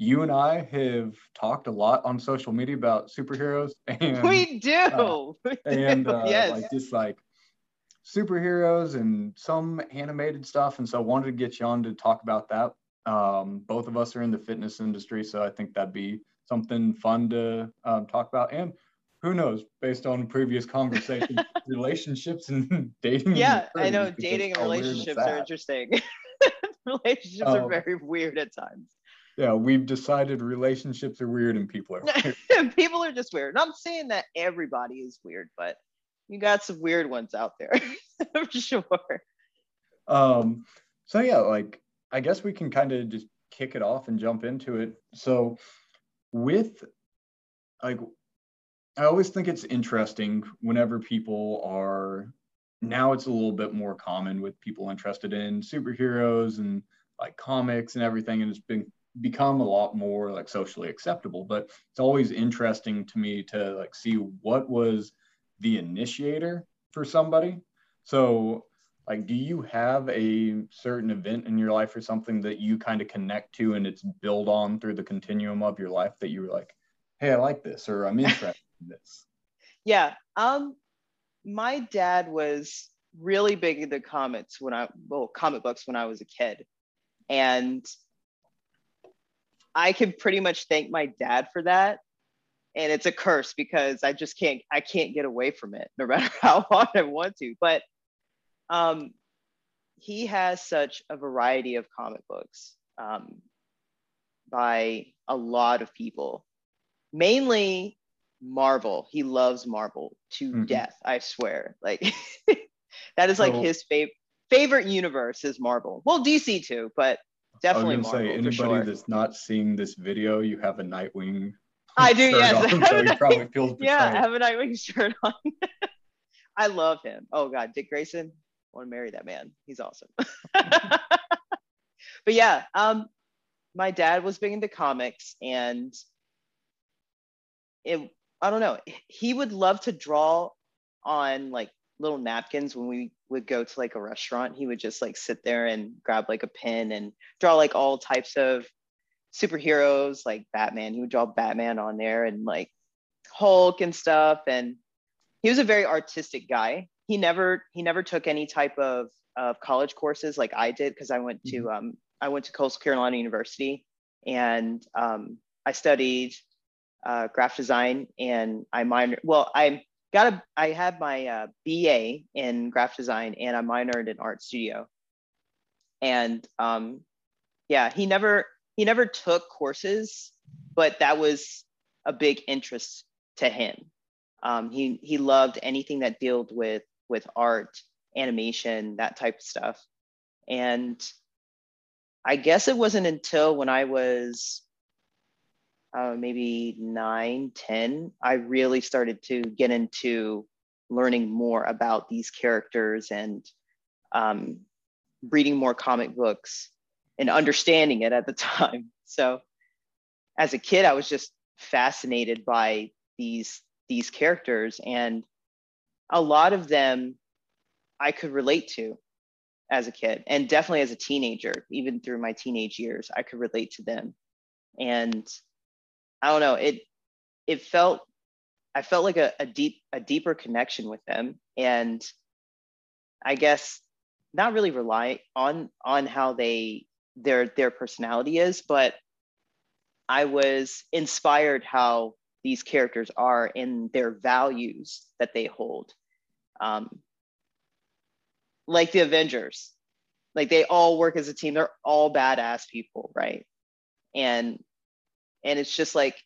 you and I have talked a lot on social media about superheroes, and we do, uh, and uh, yes. like just like superheroes and some animated stuff. And so I wanted to get you on to talk about that. Um, both of us are in the fitness industry, so I think that'd be something fun to um, talk about. And who knows, based on previous conversations, relationships and dating. Yeah, I know dating and relationships are interesting. relationships um, are very weird at times. Yeah, we've decided relationships are weird and people are weird. people are just weird. I'm saying that everybody is weird, but you got some weird ones out there for sure. Um, so yeah, like I guess we can kind of just kick it off and jump into it. So with like I always think it's interesting whenever people are now it's a little bit more common with people interested in superheroes and like comics and everything and it's been become a lot more like socially acceptable but it's always interesting to me to like see what was the initiator for somebody. So like do you have a certain event in your life or something that you kind of connect to and it's built on through the continuum of your life that you were like hey i like this or i'm interested in this yeah um my dad was really big into comics when i well comic books when i was a kid. And i can pretty much thank my dad for that and it's a curse because i just can't i can't get away from it no matter how hard i want to but um, he has such a variety of comic books um, by a lot of people, mainly Marvel. He loves Marvel to mm-hmm. death, I swear. Like that is like so, his favorite favorite universe is Marvel. Well, DC too, but definitely Marvel. Say, anybody sure. that's not seeing this video, you have a Nightwing. I do, yes. On, so probably feels yeah, I have a Nightwing shirt on. I love him. Oh God, Dick Grayson, I want to marry that man. He's awesome. but yeah, um, my dad was big into comics and it, I don't know, he would love to draw on like little napkins when we would go to like a restaurant. He would just like sit there and grab like a pen and draw like all types of superheroes like Batman. He would draw Batman on there and like Hulk and stuff. And he was a very artistic guy he never he never took any type of of college courses like I did because I went to mm-hmm. um, I went to Coastal Carolina University and um, I studied uh, graphic design and I minor well I got a I had my uh, BA in graphic design and I minored in art studio and um, yeah he never he never took courses but that was a big interest to him um, he he loved anything that dealt with with art, animation, that type of stuff. And I guess it wasn't until when I was uh, maybe nine, 10, I really started to get into learning more about these characters and um, reading more comic books and understanding it at the time. So as a kid, I was just fascinated by these these characters and a lot of them I could relate to as a kid and definitely as a teenager, even through my teenage years, I could relate to them. And I don't know, it it felt I felt like a, a deep a deeper connection with them. And I guess not really rely on on how they their their personality is, but I was inspired how these characters are in their values that they hold um, like the Avengers. Like they all work as a team. They're all badass people, right? And and it's just like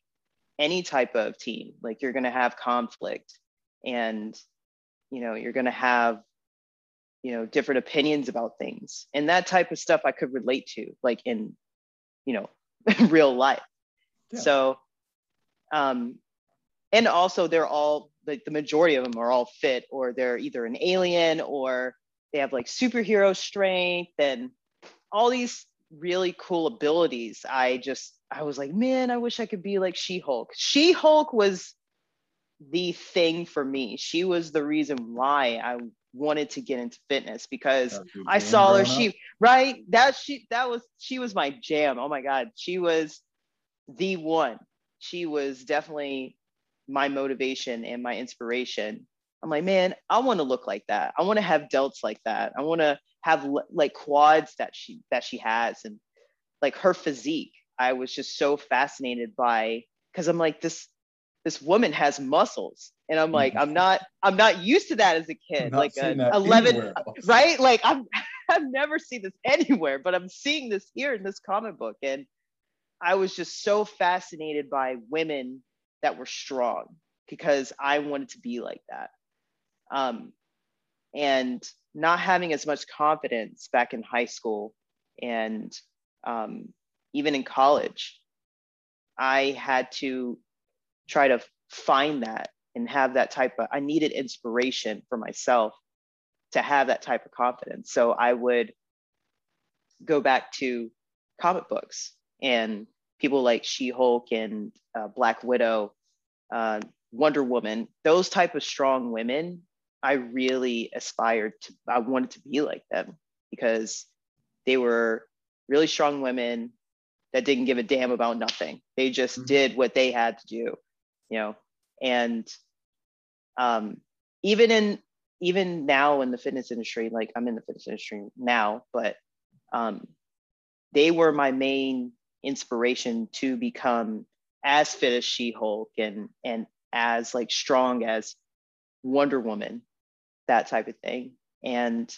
any type of team. Like you're gonna have conflict, and you know you're gonna have you know different opinions about things, and that type of stuff I could relate to, like in you know real life. Yeah. So, um, and also they're all like the majority of them are all fit or they're either an alien or they have like superhero strength and all these really cool abilities i just i was like man i wish i could be like she-hulk she-hulk was the thing for me she was the reason why i wanted to get into fitness because i saw her she right that she that was she was my jam oh my god she was the one. She was definitely my motivation and my inspiration. I'm like, man, I want to look like that. I want to have delts like that. I want to have like quads that she that she has and like her physique. I was just so fascinated by because I'm like this this woman has muscles. And i'm like i'm not i'm not used to that as a kid. Like a 11 right? Like i'm i've never seen this anywhere but i'm seeing this here in this comic book. And i was just so fascinated by women that were strong because i wanted to be like that. Um, and not having as much confidence back in high school and um, even in college i had to try to find that and have that type of i needed inspiration for myself to have that type of confidence. So i would go back to comic books and people like she-hulk and uh, black widow uh, wonder woman those type of strong women i really aspired to i wanted to be like them because they were really strong women that didn't give a damn about nothing. They just mm-hmm. did what they had to do you know? And um, even in even now in the fitness industry like i'm in the fitness industry now but um, they were my main inspiration to become as fit as she-hulk and and as like strong as wonder woman that type of thing. And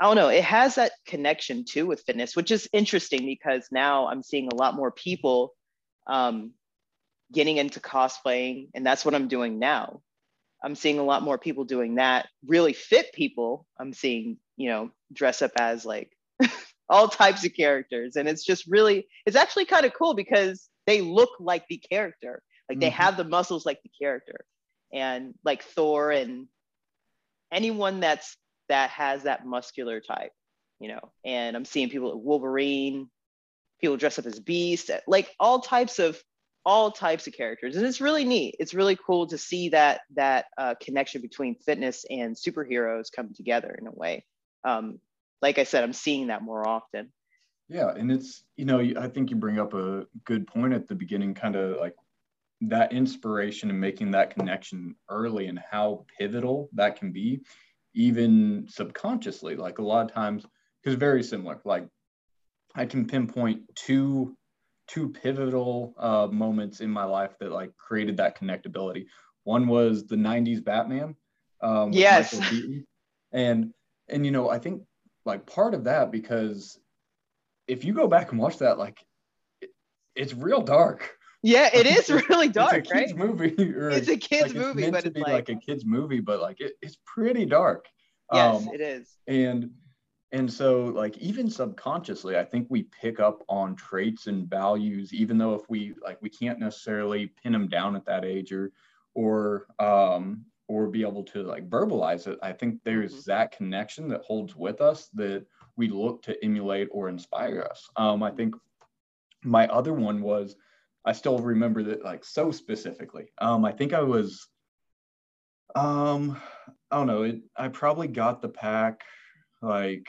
i don't know it has that connection too with fitness which is interesting because now i'm seeing a lot more people um, getting into cosplaying and that's what i'm doing now. I'm seeing a lot more people doing that. Really fit people i'm seeing you know dress up as like all types of characters. And it's just really it's actually kind of cool because they look like the character. Like mm-hmm. they have the muscles like the character. And like thor and anyone that's that has that muscular type you know and i'm seeing people like wolverine people dress up as beast like all types of all types of characters. And it's really neat. It's really cool to see that that uh, connection between fitness and superheroes come together in a way. Um, like i said i'm seeing that more often. Yeah and it's you know i think you bring up a good point at the beginning kind of like that inspiration and making that connection early and how pivotal that can be even subconsciously like a lot of times because very similar like i can pinpoint two two pivotal uh, moments in my life that like created that connectability. One was the '90s Batman. Um, yes. And and you know I think like part of that because if you go back and watch that like it, it's real dark. Yeah, it is really dark, it's a kids right? Movie. it's a kids like, movie, it's but it's like... like a kids movie, but like it, it's pretty dark. Yes, um, it is. And and so, like, even subconsciously, I think we pick up on traits and values, even though if we like, we can't necessarily pin them down at that age or, or, um, or be able to like verbalize it. I think there's mm-hmm. that connection that holds with us that we look to emulate or inspire us. Um, I think my other one was, I still remember that like so specifically. Um, I think I was, um, I don't know, it, I probably got the pack like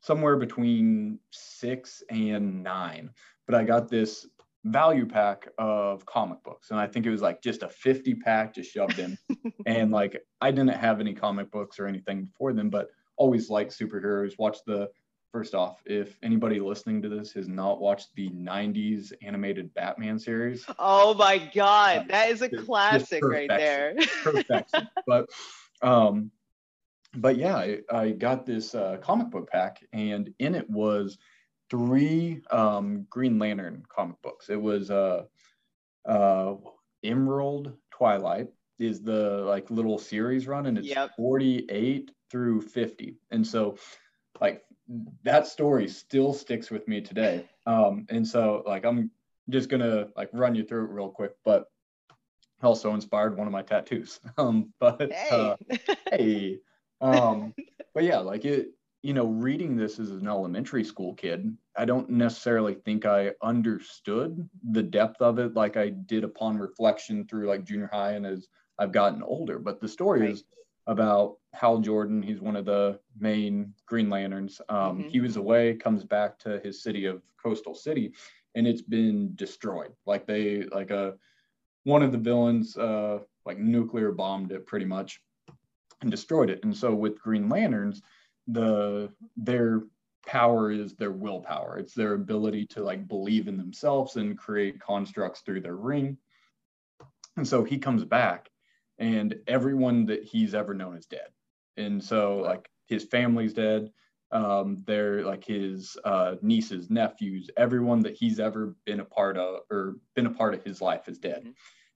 somewhere between six and nine. But I got this value pack of comic books, and I think it was like just a 50 pack just shoved in. and like I didn't have any comic books or anything before then, but always liked superheroes. Watched the first off, if anybody listening to this has not watched the 90s animated Batman series. Oh my God, that is a classic right there. perfection. But um, but yeah, I, I got this uh, comic book pack, and in it was three um, Green Lantern comic books. It was uh, uh, Emerald Twilight is the like little series run, and it's yep. 48 through 50. And so, like that story still sticks with me today. Um, and so, like I'm just gonna like run you through it real quick, but also inspired one of my tattoos. Um, but hey. Uh, hey um, but yeah, like it, you know, reading this as an elementary school kid, I don't necessarily think I understood the depth of it like I did upon reflection through like junior high and as I've gotten older. But the story right. is about Hal Jordan. He's one of the main Green Lanterns. Um, mm-hmm. He was away, comes back to his city of Coastal City, and it's been destroyed. Like they like a uh, one of the villains uh like nuclear bombed it pretty much and destroyed it. And so with Green Lanterns, the their power is their willpower. It's their ability to like believe in themselves and create constructs through their ring. And so he comes back and everyone that he's ever known is dead. And so like his family's dead. Um, they're like his uh, nieces, nephews, everyone that he's ever been a part of or been a part of his life is dead. Mm-hmm.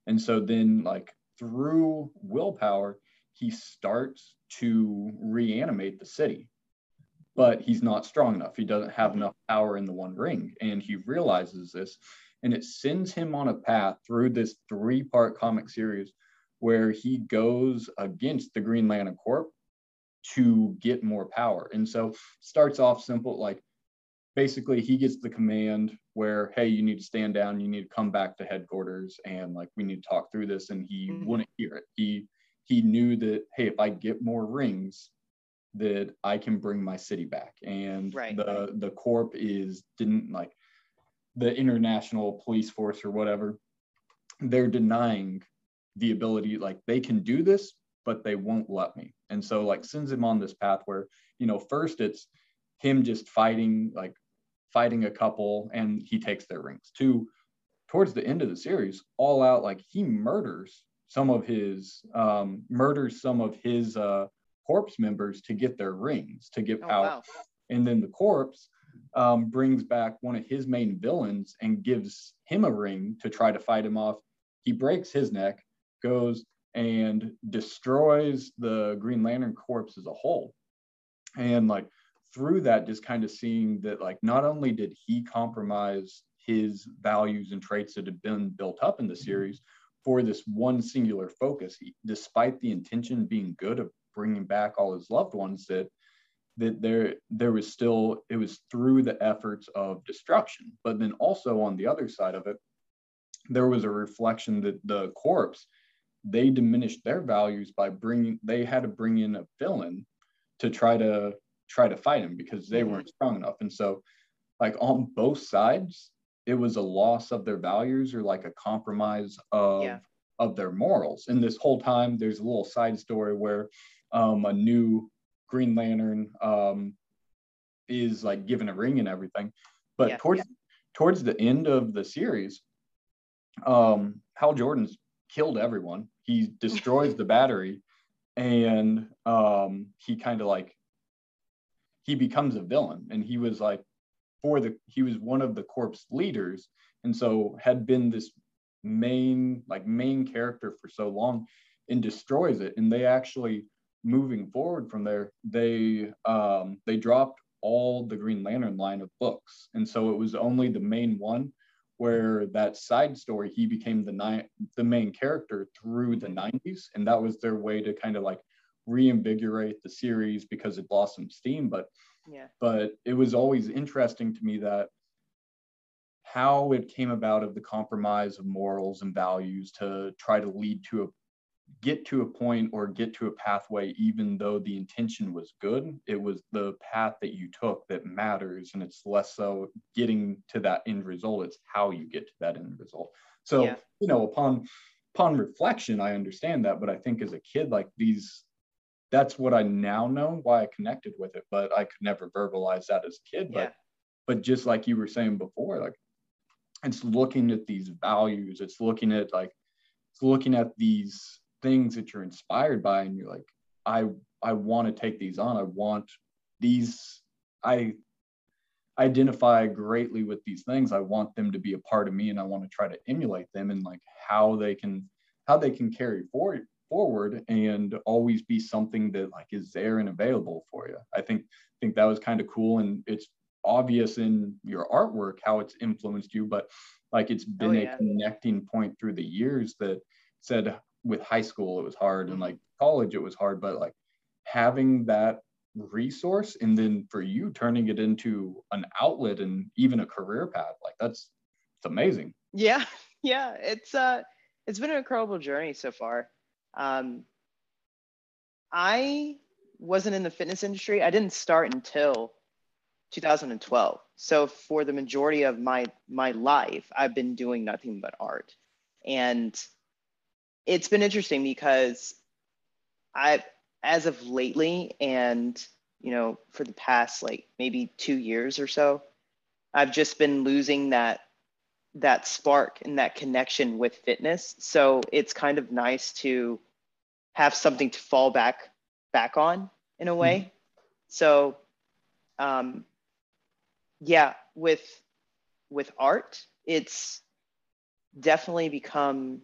And so then like through willpower, he starts to reanimate the city but he's not strong enough. He doesn't have enough power in the one ring. And he realizes this and it sends him on a path through this three part comic series where he goes against the Green Lantern Corps to get more power. And so starts off simple, like basically he gets the command where, hey, you need to stand down, you need to come back to headquarters, and like we need to talk through this. And he mm-hmm. wouldn't hear it. He he knew that, hey, if I get more rings, that I can bring my city back. And right. the the corp is didn't like the international police force or whatever. They're denying the ability, like they can do this, but they won't let me. And so like sends him on this path where, you know, first it's him just fighting, like fighting a couple and he takes their rings. Two, towards the end of the series, all out, like he murders some of his um murders some of his uh corpse members to get their rings to get oh, power. Wow. And then the corpse um, brings back one of his main villains and gives him a ring to try to fight him off. He breaks his neck, goes and destroys the Green Lantern corpse as a whole. And like through that, just kind of seeing that, like, not only did he compromise his values and traits that had been built up in the series for this one singular focus, he, despite the intention being good of bringing back all his loved ones that that there there was still it was through the efforts of destruction but then also on the other side of it there was a reflection that the corpse they diminished their values by bringing they had to bring in a villain to try to try to fight him because they mm-hmm. weren't strong enough and so like on both sides it was a loss of their values or like a compromise of yeah. of their morals and this whole time there's a little side story where um, a new Green Lantern um, is like given a ring and everything. But yeah, towards yeah. towards the end of the series, um, Hal Jordan's killed everyone. He destroys the battery, and um, he kind of like he becomes a villain. And he was like for the he was one of the corpse leaders, and so had been this main like main character for so long, and destroys it. And they actually moving forward from there, they um, they dropped all the Green Lantern line of books, and so it was only the main one where that side story he became the ni- the main character through the mm-hmm. 90s, and that was their way to kind of like reinvigorate the series because it lost some steam. But yeah, but it was always interesting to me that how it came about of the compromise of morals and values to try to lead to a get to a point or get to a pathway even though the intention was good it was the path that you took that matters and it's less so getting to that end result it's how you get to that end result so yeah. you know upon upon reflection i understand that but i think as a kid like these that's what i now know why i connected with it but i could never verbalize that as a kid yeah. but but just like you were saying before like it's looking at these values it's looking at like it's looking at these things that you're inspired by and you're like i i want to take these on. I want these i identify greatly with these things. I want them to be a part of me and i want to try to emulate them and like how they can how they can carry forward forward and always be something that like is there and available for you. I think think that was kind of cool and it's obvious in your artwork how it's influenced you but like it's oh, been oh, yeah. a connecting point through the years that said with high school it was hard and like college it was hard but like having that resource and then for you turning it into an outlet and even a career path like that's it's amazing. Yeah. Yeah. It's uh it's been an incredible journey so far. Um i wasn't in the fitness industry. I didn't start until 2012 so for the majority of my my life i've been doing nothing but art. And it's been interesting because i as of lately and you know for the past like maybe two years or so i've just been losing that that spark and that connection with fitness so it's kind of nice to have something to fall back back on in a way mm-hmm. so um yeah with with art it's definitely become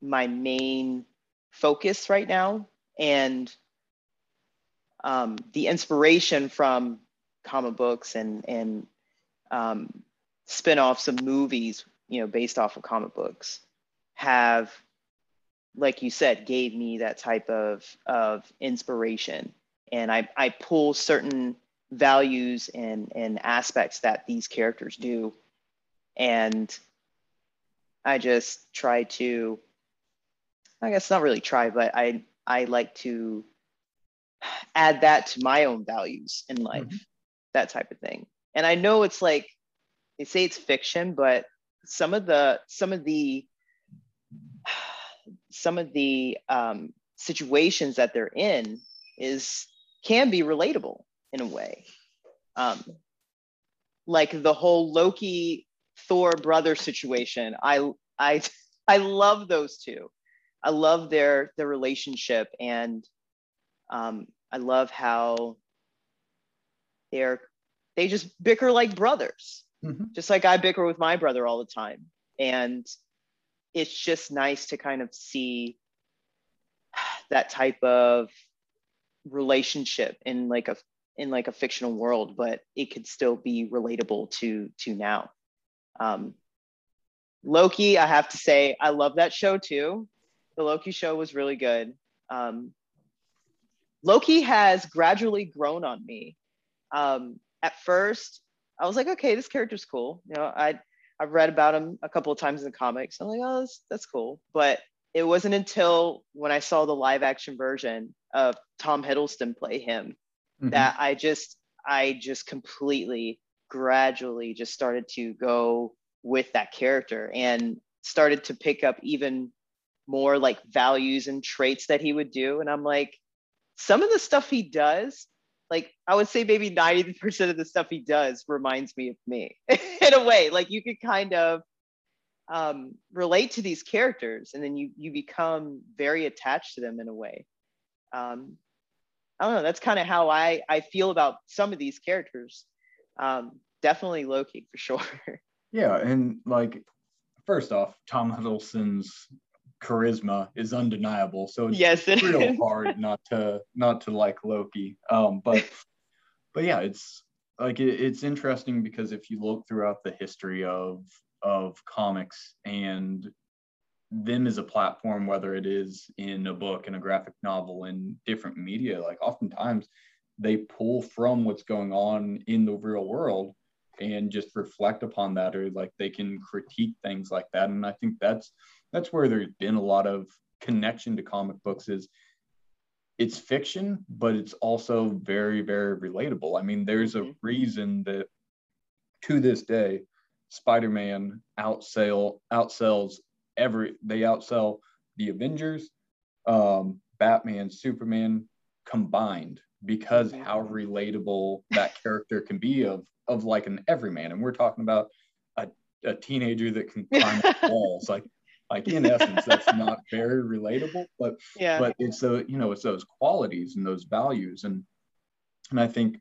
my main focus right now. And um, the inspiration from comic books and and um, spin-offs of movies you know based off of comic books have like you said gave me that type of of inspiration. And i i pull certain values and and aspects that these characters do. And i just try to i guess not really try but i i like to add that to my own values in life mm-hmm. that type of thing. And i know it's like they say it's fiction but some of the some of the some of the um, situations that they're in is can be relatable in a way. Um, like the whole loki thor brother situation. I i i love those two i love their their relationship and um, I love how they're they just bicker like brothers, mm-hmm. just like I bicker with my brother all the time. And it's just nice to kind of see that type of relationship in like a in like a fictional world, but it could still be relatable to to now. Um, Loki, I have to say, I love that show too. The Loki show was really good. Um, Loki has gradually grown on me. Um, at first, I was like, okay, this character's cool. You know, I I've read about him a couple of times in the comics. I'm like, oh, that's, that's cool. But it wasn't until when I saw the live action version of Tom Hiddleston play him mm-hmm. that I just I just completely gradually just started to go with that character and started to pick up even more like values and traits that he would do. And I'm like, some of the stuff he does, like I would say maybe 90% of the stuff he does reminds me of me in a way. Like you could kind of um, relate to these characters and then you you become very attached to them in a way. Um, I don't know. That's kind of how I I feel about some of these characters. Um, definitely Loki for sure. Yeah, and like first off, Tom Hiddleston's charisma is undeniable. So it's yes, it real is. hard not to not to like Loki. Um, but but yeah, it's like it, it's interesting because if you look throughout the history of of comics and them as a platform, whether it is in a book, in a graphic novel, in different media, like oftentimes they pull from what's going on in the real world and just reflect upon that or like they can critique things like that and i think that's that's where there's been a lot of connection to comic books is it's fiction but it's also very very relatable i mean there's a mm-hmm. reason that to this day spider-man outsell outsells every they outsell the avengers um, batman superman combined because mm-hmm. how relatable that character can be of of like an everyman and we're talking about a, a teenager that can climb walls like like in essence that's not very relatable but yeah. but it's the you know it's those qualities and those values. And and i think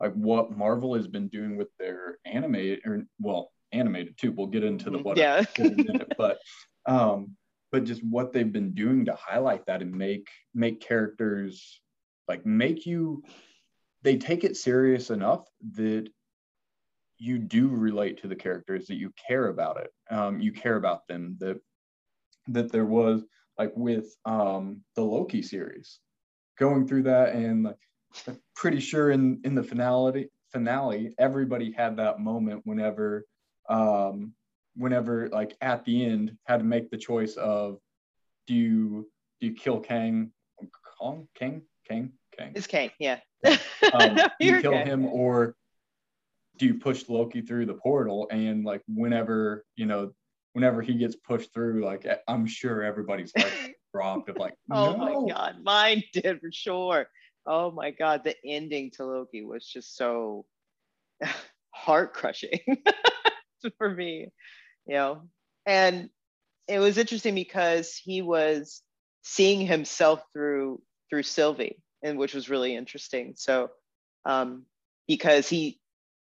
like what marvel has been doing with their animated or well animated too we'll get into the what yeah. Minute, but um but just what they've been doing to highlight that and make make characters like make you they take it serious enough that you do relate to the characters that you care about it um, you care about them that that there was like with um, the Loki series, going through that and like, I'm pretty sure in in the finale finale everybody had that moment whenever um, whenever like at the end had to make the choice of do you do you kill Kang? Kong? Kang? Kang? Kang? It's Kang yeah. Um, you kill him or do you push Loki through the portal? And like whenever, you know, whenever he gets pushed through, like I'm sure everybody's like dropped of like, oh my god, mine did for sure. Oh my god, the ending to Loki was just so heart crushing for me, you know. And it was interesting because he was seeing himself through through Sylvie, and which was really interesting. So um, because he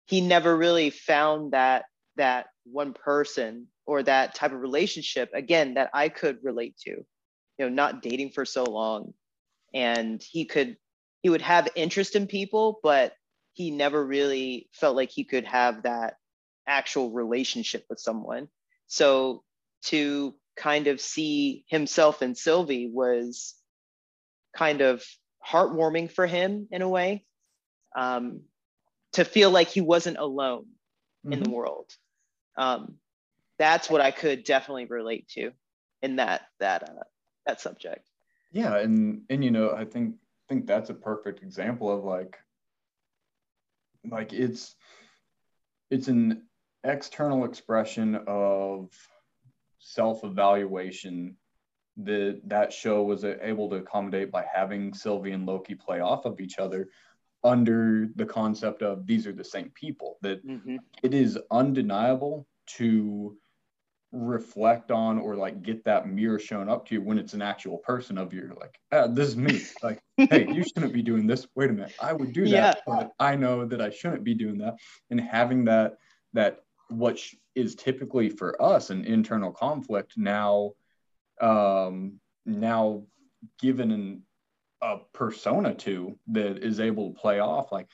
he never really found that that one person or that type of relationship again that I could relate to. You know, not dating for so long, and he could he would have interest in people, but he never really felt like he could have that actual relationship with someone. So to kind of see himself and Sylvie was kind of heartwarming for him in a way. Um, to feel like he wasn't alone mm-hmm. in the mm-hmm. world. Um, that's what I could definitely relate to in that that uh, that subject. Yeah, and and you know, I think think that's a perfect example of like like it's it's an external expression of self-evaluation that that show was able to accommodate by having Sylvie and Loki play off of each other under the concept of these are the same people that mm-hmm. it is undeniable to reflect on or like get that mirror shown up to you when it's an actual person of you like ah, this is me. Like hey you shouldn't be doing this. Wait a minute. I would do that yeah. but i know that i shouldn't be doing that. And having that that what is typically for us an internal conflict now um now given an a persona to that is able to play off like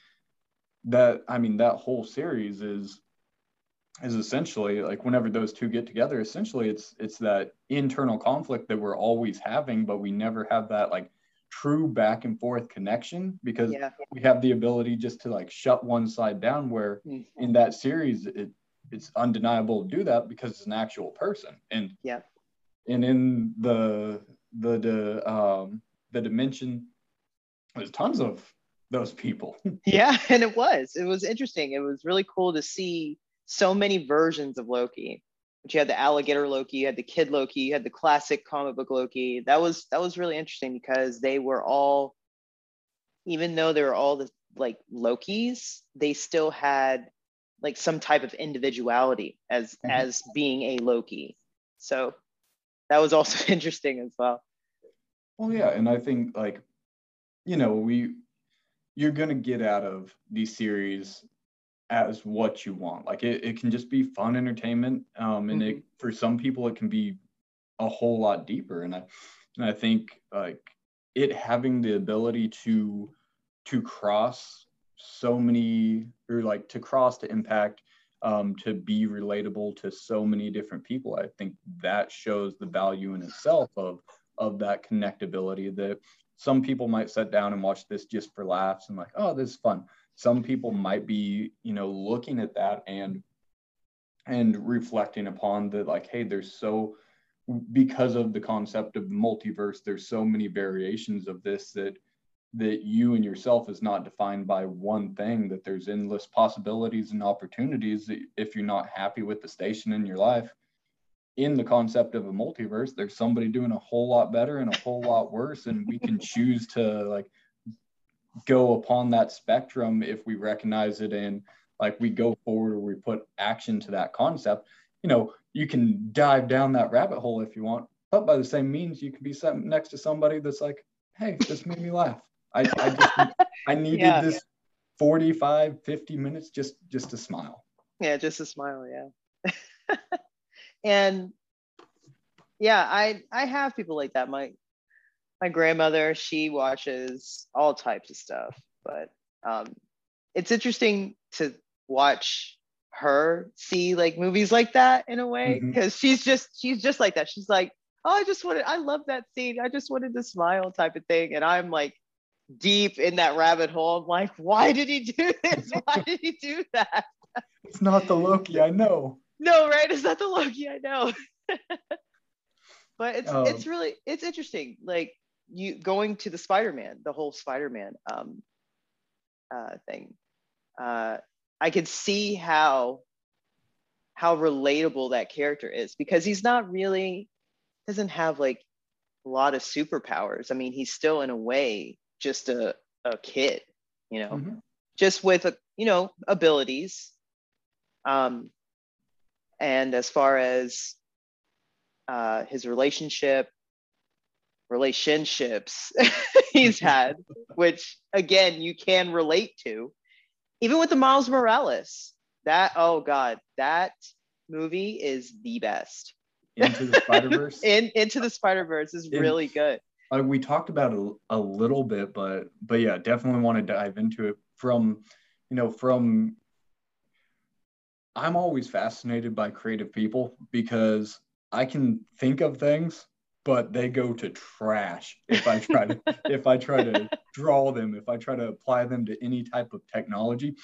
that i mean that whole series is is essentially like whenever those two get together essentially it's it's that internal conflict that we're always having but we never have that like true back and forth connection because yeah. we have the ability just to like shut one side down where mm-hmm. in that series it it's undeniable to do that because it's an actual person and yeah and in the the the um the dimension there's tons of those people yeah and it was it was interesting it was really cool to see so many versions of loki. But you had the alligator loki you had the kid loki you had the classic comic book loki. That was that was really interesting because they were all even though they were all the like lokis they still had like some type of individuality as mm-hmm. as being a loki. So that was also interesting as well. Well, yeah, and I think like, you know, we you're gonna get out of these series as what you want. Like it, it can just be fun entertainment. Um, and mm-hmm. it for some people it can be a whole lot deeper. And I and I think like it having the ability to to cross so many or like to cross to impact um, to be relatable to so many different people. I think that shows the value in itself of of that connectability that some people might sit down and watch this just for laughs and like oh this is fun some people might be you know looking at that and and reflecting upon that like hey there's so because of the concept of multiverse there's so many variations of this that that you and yourself is not defined by one thing that there's endless possibilities and opportunities if you're not happy with the station in your life. In the concept of a multiverse there's somebody doing a whole lot better and a whole lot worse and we can choose to like go upon that spectrum if we recognize it and like we go forward or we put action to that concept you know you can dive down that rabbit hole if you want. But by the same means you can be sitting next to somebody that's like hey this made me laugh. I i just i needed yeah. this 45 50 minutes just just to smile. Yeah just a smile yeah. And yeah i i have people like that. My my grandmother she watches all types of stuff but um it's interesting to watch her see like movies like that in a way because mm-hmm. she's just she's just like that she's like oh i just wanted i love that scene i just wanted to smile type of thing and i'm like deep in that rabbit hole i'm like why did he do this why did he do that it's not the loki i know no, right? Is that the Loki? I know. but it's um, it's really it's interesting. Like you going to the Spider-Man, the whole Spider-Man um, uh, thing. Uh, I could see how how relatable that character is because he's not really doesn't have like a lot of superpowers. I mean, he's still in a way just a, a kid, you know, mm-hmm. just with a, you know, abilities. Um, and as far as uh, his relationship, relationships he's had, which again you can relate to, even with the Miles Morales. That oh god, that movie is the best. Into the Spider Verse. In Into the Spider Verse is In, really good. Uh, we talked about it a, a little bit, but but yeah, definitely want to dive into it from you know from. I'm always fascinated by creative people because I can think of things but they go to trash if I try to if I try to draw them, if I try to apply them to any type of technology.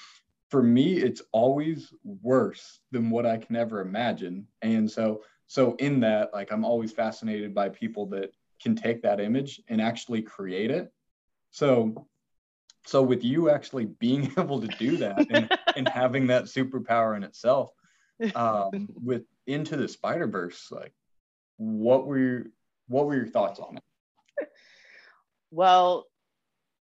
For me, it's always worse than what I can ever imagine. And so so in that, like I'm always fascinated by people that can take that image and actually create it. So so with you actually being able to do that and, and having that superpower in itself, um, with into the Spider Verse, like what were what were your thoughts on it? Well,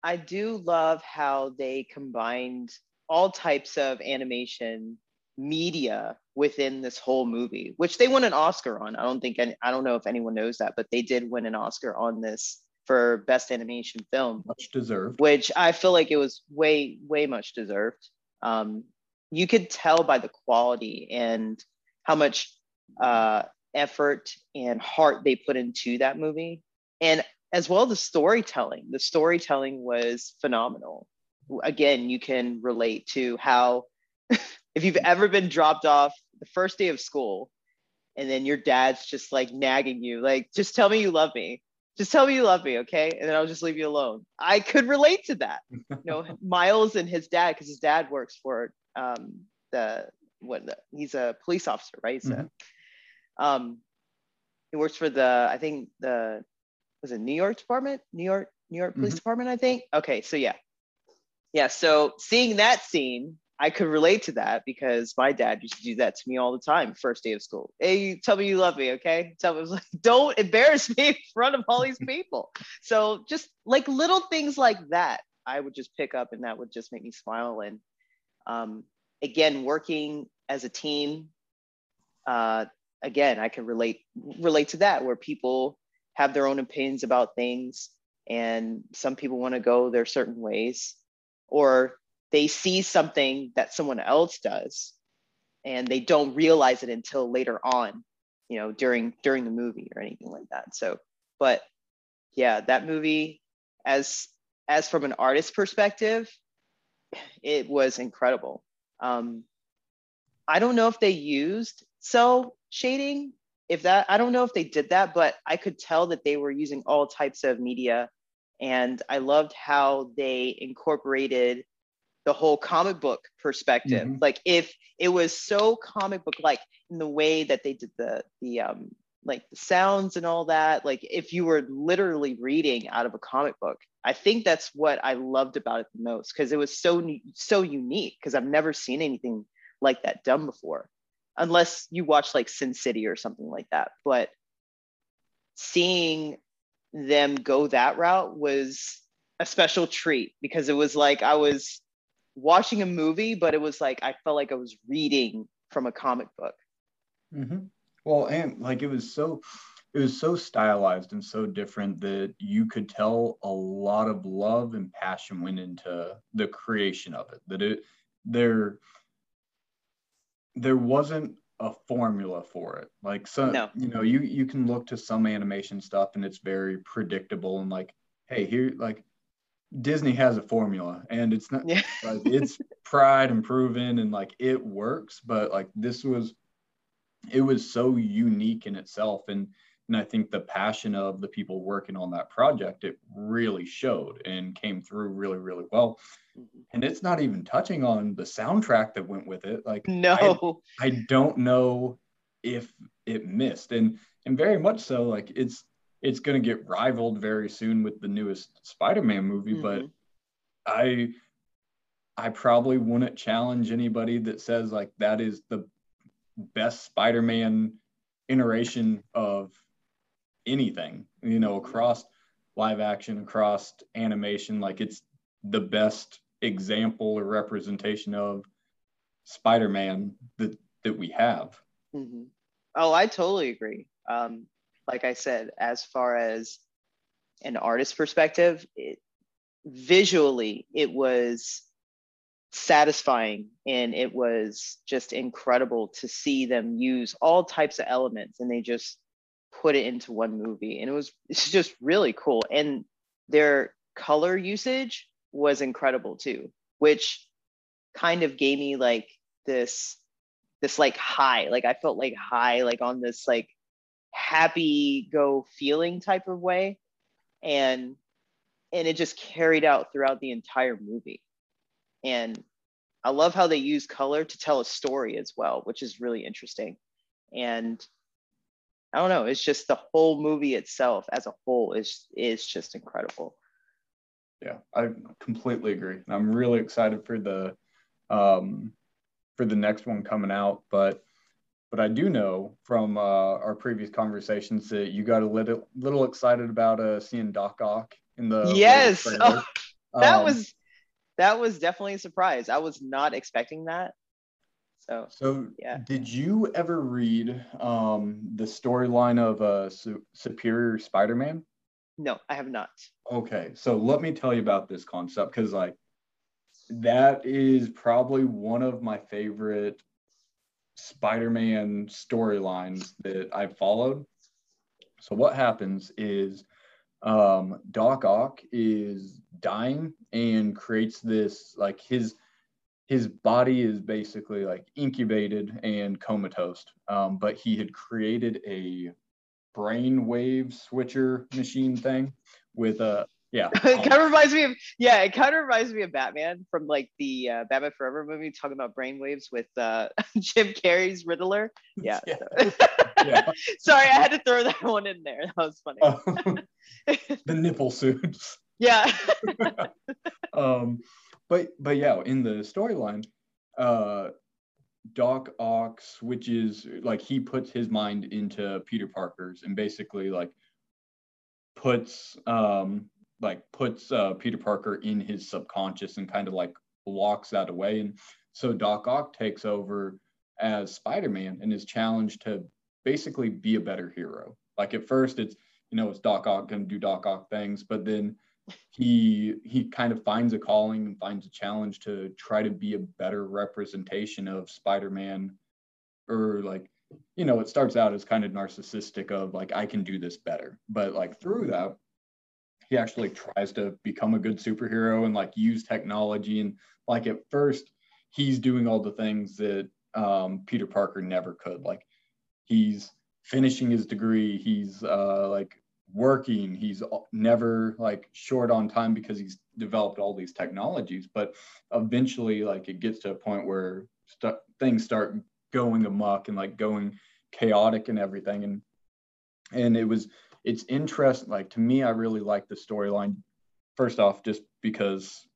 I do love how they combined all types of animation media within this whole movie, which they won an Oscar on. I don't think any, I don't know if anyone knows that, but they did win an Oscar on this for best animation film. Much deserved. Which I feel like it was way way much deserved. Um, you could tell by the quality and how much uh, effort and heart they put into that movie. And as well the storytelling the storytelling was phenomenal. Again you can relate to how if you've ever been dropped off the first day of school and then your dad's just like nagging you like just tell me you love me. Just tell me you love me okay? And then i'll just leave you alone. I could relate to that. You know miles and his dad because his dad works for um, the what the, he's a police officer right? He's mm-hmm. a um, he works for the I think the was it New York Department, New York New York Police mm-hmm. Department, I think. Okay, so yeah, yeah. So seeing that scene, I could relate to that because my dad used to do that to me all the time. First day of school, hey, tell me you love me, okay? Tell me like, don't embarrass me in front of all these people. so just like little things like that, I would just pick up, and that would just make me smile. And um, again, working as a team, uh, again, I can relate relate to that where people have their own opinions about things and some people want to go their certain ways or they see something that someone else does and they don't realize it until later on you know during during the movie or anything like that. So but yeah that movie as as from an artist perspective it was incredible. Um i don't know if they used cel shading if that i don't know if they did that but i could tell that they were using all types of media. And i loved how they incorporated the whole comic book perspective. Mm-hmm. like if it was so comic book like in the way that they did the the um like the sounds and all that like if you were literally reading out of a comic book i think that's what i loved about it the most because it was so so unique because i've never seen anything like that done before unless you watch like Sin City or something like that. But seeing them go that route was a special treat because it was like I was watching a movie, but it was like I felt like I was reading from a comic book. Mm-hmm. Well, and like it was so it was so stylized and so different that you could tell a lot of love and passion went into the creation of it. That it there there wasn't a formula for it. Like so no. you know, you you can look to some animation stuff and it's very predictable and like, hey, here like Disney has a formula and it's not yeah. like it's pride and proven and like it works, but like this was it was so unique in itself and and I think the passion of the people working on that project it really showed and came through really really well. Mm-hmm. And it's not even touching on the soundtrack that went with it. Like no, I, I don't know if it missed, and and very much so. Like it's it's going to get rivaled very soon with the newest Spider-Man movie, mm-hmm. but I I probably wouldn't challenge anybody that says like that is the best Spider-Man iteration of anything, you know, across live action, across animation. Like it's the best example or representation of Spider-Man that that we have. Mm-hmm. Oh, I totally agree. Um, like I said, as far as an artist perspective, it, visually it was satisfying and it was just incredible to see them use all types of elements and they just put it into one movie and it was it's just really cool. And their color usage was incredible too which kind of gave me like this this like high like i felt like high like on this like happy go feeling type of way. And and it just carried out throughout the entire movie. And i love how they use color to tell a story as well which is really interesting. And i don't know it's just the whole movie itself as a whole is is just incredible yeah i completely agree i'm really excited for the um for the next one coming out but but I do know from uh, our previous conversations that you got a little little excited about uh, seeing Doc Ock in the yes, oh, that um, was that was definitely a surprise. I was not expecting that. So so yeah. Did you ever read um, the storyline of uh, Su- Superior Spider-Man? No, I have not. Okay, so let me tell you about this concept because like that is probably one of my favorite Spider-Man storylines that I've followed. So what happens is um, Doc Ock is dying and creates this like his his body is basically like incubated and comatose. Um, but he had created a brain wave switcher machine thing with a yeah. it kind of reminds me of yeah, it kind of reminds me of Batman from like the uh, Batman Forever movie talking about brainwaves with uh, Jim Carrey's Riddler. Yeah. yeah. yeah. Sorry, I had to throw that one in there. That was funny. Um, the nipple suits. Yeah. um, but but yeah, in the storyline, uh, Doc Ock switches like he puts his mind into Peter Parker's and basically like puts um like puts uh, Peter Parker in his subconscious and kind of like locks that away. And so Doc Ock takes over as Spider-Man and is challenged to basically be a better hero. Like at first it's, you know, it's Doc Ock gonna do Doc Ock things, but then he he kind of finds a calling and finds a challenge to try to be a better representation of Spider-Man. Or like you know it starts out as kind of narcissistic of like I can do this better. But like through that he actually tries to become a good superhero and like use technology. And like at first he's doing all the things that um, Peter Parker never could. Like he's finishing his degree, he's uh, like working, he's never like short on time because he's developed all these technologies. But eventually, like it gets to a point where st- things start going amok and like going chaotic and everything. And and it was it's interesting. Like to me, I really like the storyline. First off, just because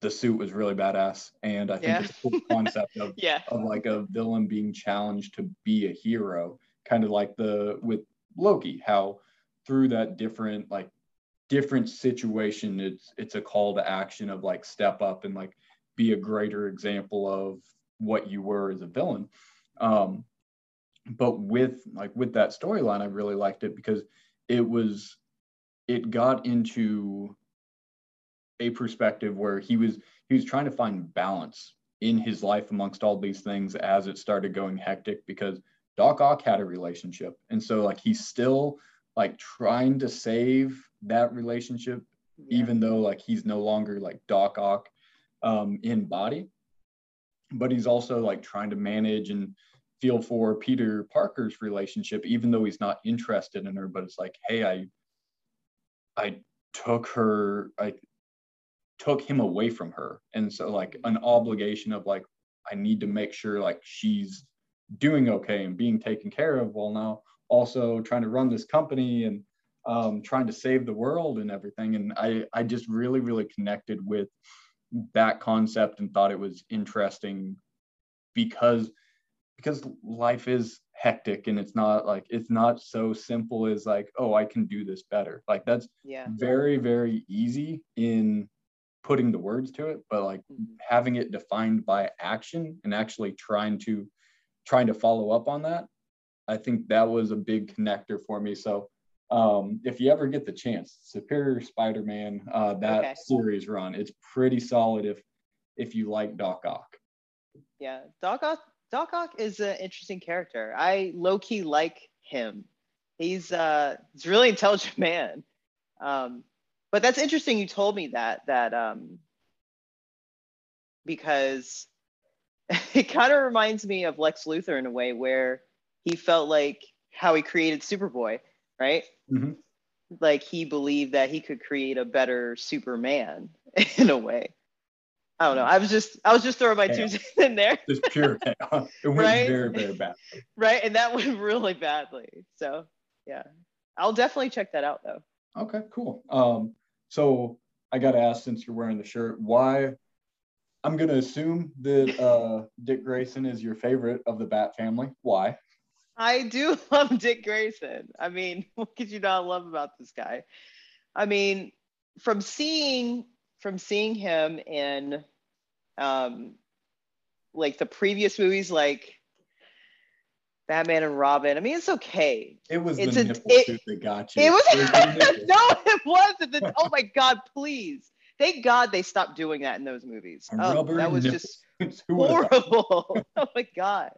the suit was really badass, and I think yeah. it's a cool concept of yeah. of like a villain being challenged to be a hero, kind of like the with Loki, how through that different like different situation, it's it's a call to action of like step up and like be a greater example of what you were as a villain. Um, but with like with that storyline, I really liked it because it was it got into a perspective where he was he was trying to find balance in his life amongst all these things as it started going hectic because Doc Ock had a relationship and so like he's still like trying to save that relationship yeah. even though like he's no longer like Doc Ock um, in body but he's also like trying to manage and feel for Peter Parker's relationship, even though he's not interested in her. But it's like, hey, I, I took her, I took him away from her, and so like an obligation of like, I need to make sure like she's doing okay and being taken care of. While now also trying to run this company and um, trying to save the world and everything. And I, I just really, really connected with that concept and thought it was interesting because because life is hectic and it's not like it's not so simple as like oh i can do this better like that's yeah very very easy in putting the words to it but like Mhm. having it defined by action and actually trying to trying to follow up on that i think that was a big connector for me so um if you ever get the chance superior spider-man uh that Okay. series run it's pretty solid if if you like doc ock Yeah, Doc Ock, Doc Ock is an interesting character. I low key like him. He's uh, he's a really intelligent man. Um, but that's interesting. You told me that that um, because it kind of reminds me of Lex Luthor in a way where he felt like how he created Superboy, right? Mhm. Like he believed that he could create a better Superman in a way. I don't know. I was just I was just throwing my two cents in there. just pure chaos it went Right? very very bad right and that went really badly so yeah i'll definitely check that out though Okay, cool. Um, so I got to ask, since you're wearing the shirt, why? I'm gonna assume that uh, Dick Grayson is your favorite of the Bat family. Why? I do love dick grayson i mean what could you not love about this guy i mean from seeing from seeing him in um like the previous movies like batman and robin i mean it's okay It was It's the a- nipple it- that got you. It was no, it wasn't. The, oh my god, please! Thank God they stopped doing that in those movies. A Oh, that was nipple just suit. Who would've thought? horrible. oh my god!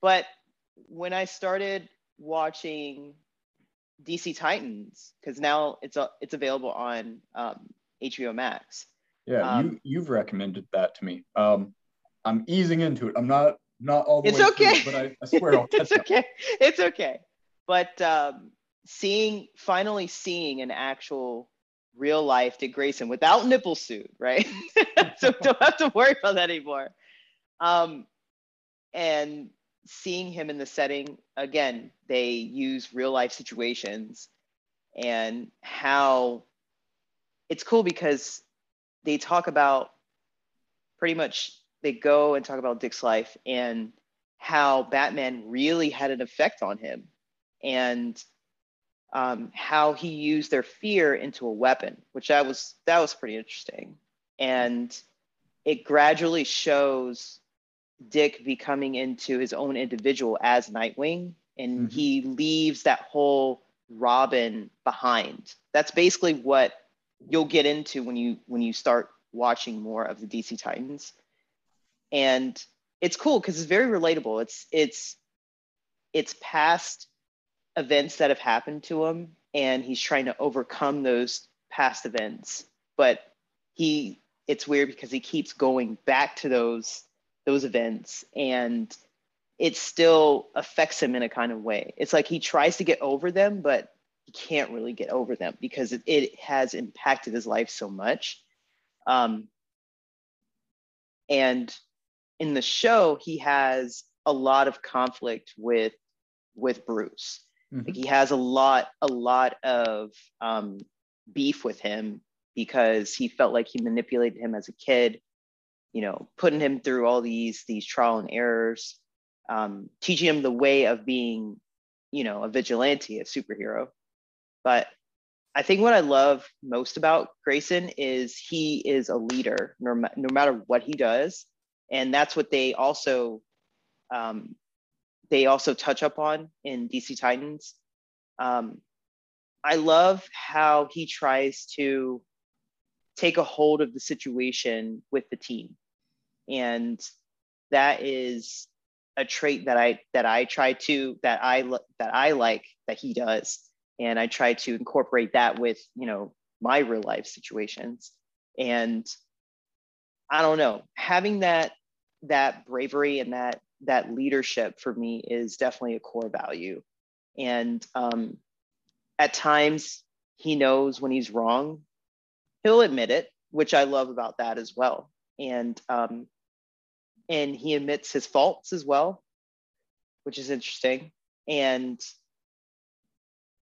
But when I started watching DC Titans, because now it's a, it's available on um, HBO Max. Yeah, Um, you you've recommended that to me. Um, I'm easing into it. I'm not not all the It's way through, okay. but I, I swear I'll catch it's up. okay. It's okay. But um, seeing finally seeing an actual real life Dick Grayson without nipple suit, right? so don't have to worry about that anymore. Um, and seeing him in the setting again, they use real life situations and how it's cool because they talk about pretty much they go and talk about Dick's life and how Batman really had an effect on him and um, how he used their fear into a weapon, which that was that was pretty interesting. And it gradually shows Dick becoming into his own individual as Nightwing, and Mhm. he leaves that whole Robin behind. That's basically what you'll get into when you when you start watching more of the DC Titans. And it's cool because it's very relatable. It's it's it's past events that have happened to him and he's trying to overcome those past events. But he it's weird because he keeps going back to those those events and it still affects him in a kind of way. It's like he tries to get over them, but he can't really get over them because it, it has impacted his life so much. Um, and in the show, he has a lot of conflict with with Bruce. Mhm. Like he has a lot, a lot of um, beef with him because he felt like he manipulated him as a kid, you know, putting him through all these these trial and errors, um, teaching him the way of being, you know, a vigilante, a superhero. But I think what I love most about Grayson is he is a leader, no, no matter what he does, and that's what they also um, they also touch up on in DC Titans. Um, I love how he tries to take a hold of the situation with the team, and that is a trait that I that I try to that I that I like that he does, and I try to incorporate that with you know my real life situations, and I don't know having that that bravery and that that leadership for me is definitely a core value, and um, at times he knows when he's wrong, he'll admit it, which I love about that as well, and um, and he admits his faults as well, which is interesting. And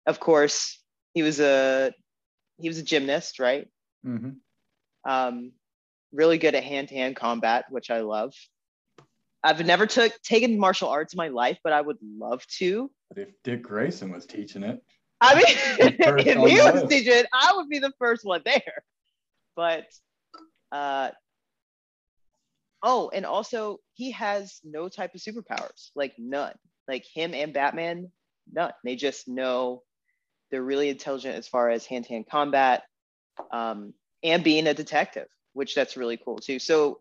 of course, he was a he was a gymnast, right? Mhm. Um, really good at hand-to-hand combat, which I love. I've never took taken martial arts in my life, but I would love to. But if Dick Grayson was teaching it, I mean, if he was teaching it, I would be the first one there. But uh, oh, and also he has no type of superpowers, like none. Like him and Batman, none. They just know they're really intelligent as far as hand-to-hand combat um, and being a detective, which that's really cool too. So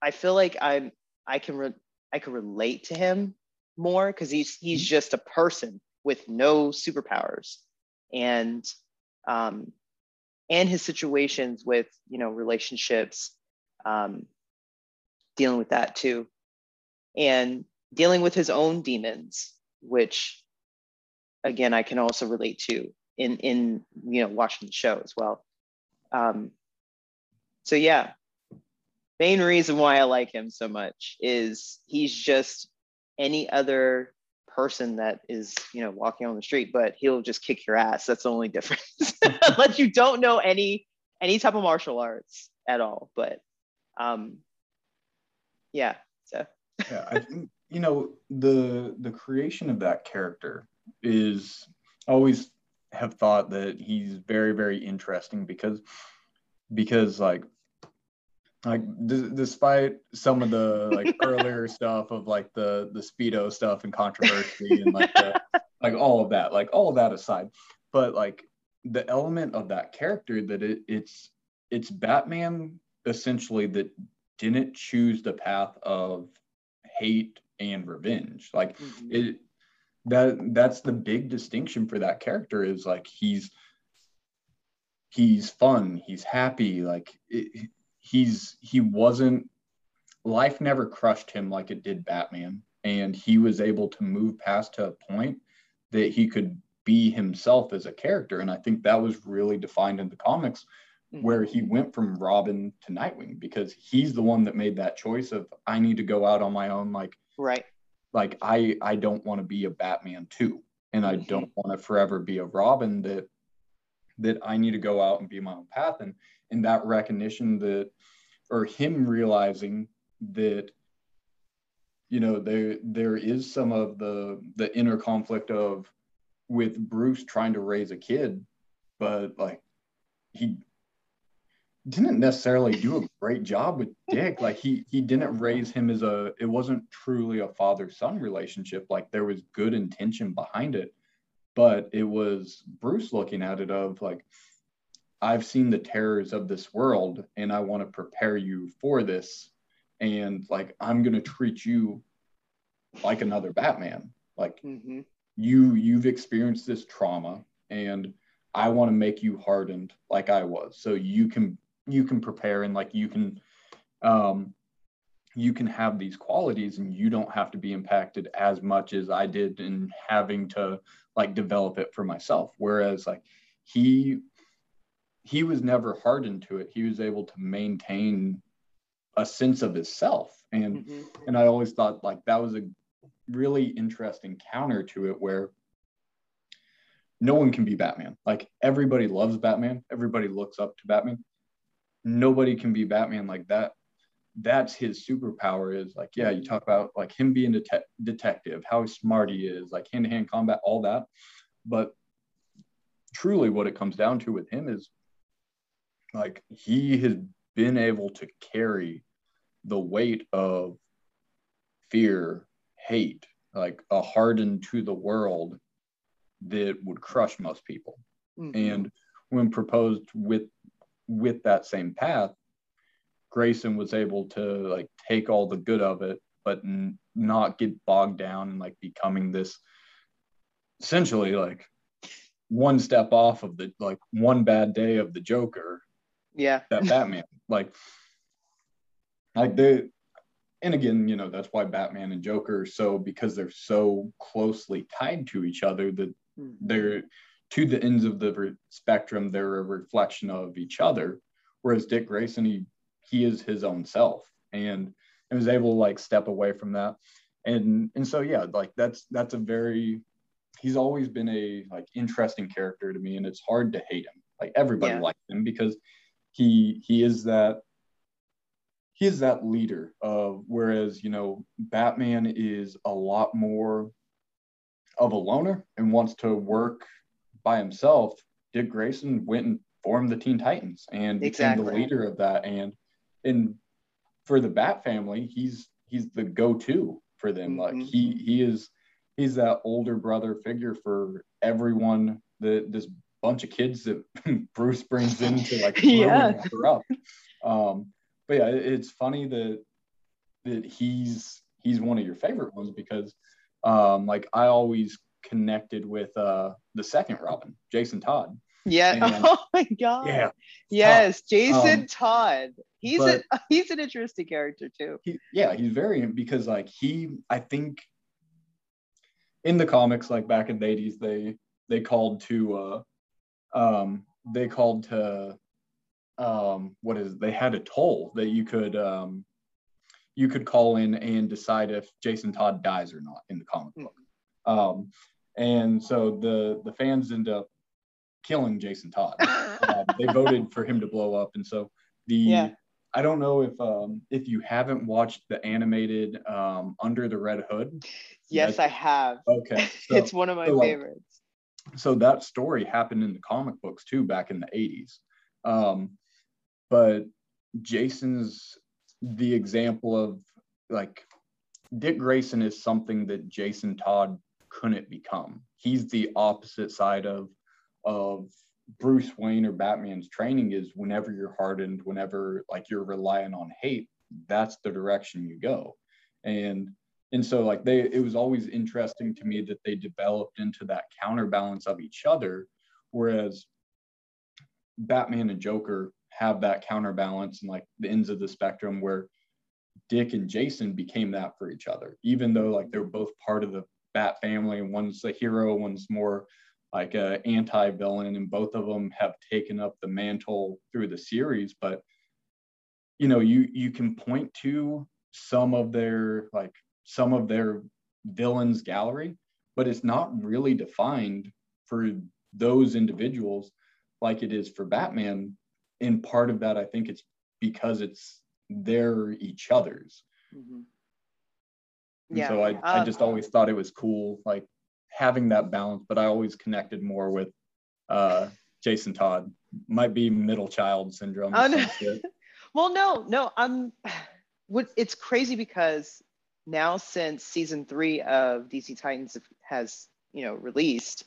I feel like I'm I can re- I can relate to him more because he's he's mm-hmm. just a person with no superpowers and um, and his situations with you know relationships um, dealing with that too. And dealing with his own demons which again i can also relate to in in you know watching the show as well. Um, so yeah main reason why i like him so much is he's just any other person that is you know walking on the street but he'll just kick your ass. That's the only difference. Unless you don't know any any type of martial arts at all but um yeah so. Yeah i think you know the the creation of that character is always have thought that he's very very interesting because because like like d- despite some of the like earlier stuff of like the the speedo stuff and controversy and like the, like all of that like all of that aside but like the element of that character that it, it's it's batman essentially that didn't choose the path of hate and revenge like mm-hmm. it that that's the big distinction for that character is like he's he's fun he's happy like it, he's he wasn't life never crushed him like it did Batman and he was able to move past to a point that he could be himself as a character and I think that was really defined in the comics. Where he went from Robin to Nightwing because he's the one that made that choice of I need to go out on my own like right. like I I don't want to be a Batman too and I mm-hmm. don't want to forever be a Robin that that I need to go out and be my own path. And and that recognition that or him realizing that you know there there is some of the the inner conflict of with Bruce trying to raise a kid but like he didn't necessarily do a great job with Dick like he he didn't raise him as a it wasn't truly a father son relationship like there was good intention behind it but it was Bruce looking at it of like I've seen the terrors of this world and I want to prepare you for this. And like, I'm going to treat you like another Batman. Like, mm-hmm. you, you've experienced this trauma and I want to make you hardened like I was. So you can, you can prepare and like you can, um, you can have these qualities and you don't have to be impacted as much as I did in having to like develop it for myself. Whereas like he he was never hardened to it. He was able to maintain a sense of himself. And mm-hmm. and I always thought like that was a really interesting counter to it where no one can be Batman. Like everybody loves Batman. Everybody looks up to Batman. Nobody can be Batman like that. That's his superpower is like, yeah, you talk about like him being a det- detective, how smart he is, like hand to hand combat, all that. But truly, what it comes down to with him is like he has been able to carry the weight of fear, hate, like a hardened to the world that would crush most people. Mm-hmm. And when proposed with with that same path, Grayson was able to like take all the good of it, but n- not get bogged down and like becoming this essentially like one step off of the like one bad day of the Joker yeah that batman like like they and again you know that's why batman and joker so because they're so closely tied to each other that mm-hmm. they're to the ends of the spectrum they're a reflection of each other whereas dick grayson he he is his own self and and was able to like step away from that and and so yeah like that's that's a very he's always been a like interesting character to me and it's hard to hate him like everybody yeah. likes him because he he is that he is that leader of whereas you know batman is a lot more of a loner and wants to work by himself dick grayson went and formed the teen titans and exactly. became the leader of that and and for the bat family he's he's the go-to for them mm-hmm. like he he is he's that older brother figure for everyone that this bunch of kids that bruce brings in to like yeah. up um but yeah, it's funny that that he's he's one of your favorite ones because um, like I always connected with uh, the second Robin, Jason Todd. Yeah. And, oh my god. Yeah. Yes, Todd. Jason um, Todd. He's a he's an interesting character too. He, yeah, he's very because like he I think in the comics like back in the 80s they they called to uh um they called to um, what is they had a toll that you could um, you could call in and decide if Jason Todd dies or not in the comic hmm. book. Um, and so the the fans end up killing Jason Todd. uh, they voted for him to blow up, and so the yeah. I don't know if um, if you haven't watched the animated um, Under the Red Hood. Yes, I have. Okay, so, it's one of my so favorites. Like, so that story happened in the comic books too, back in the '80s. Um, but Jason's the example of like Dick Grayson is something that Jason Todd couldn't become. He's the opposite side of of Bruce Wayne or Batman's training is whenever you're hardened, whenever like you're relying on hate, that's the direction you go. And and so like they it was always interesting to me that they developed into that counterbalance of each other whereas Batman and Joker have that counterbalance and like the ends of the spectrum where Dick and Jason became that for each other, even though like they're both part of the Bat family one's a hero, one's more like a anti-villain, and both of them have taken up the mantle through the series. But you know, you you can point to some of their like some of their villains gallery, but it's not really defined for those individuals like it is for Batman in part of that, I think it's because it's they're each other's. Mm-hmm. Yeah. So I, I just always thought it was cool, like having that balance, but I always connected more with uh, Jason Todd. Might be middle child syndrome. Oh, no. well, no, no, I'm. What it's crazy because now since season three of DC Titans has you know released,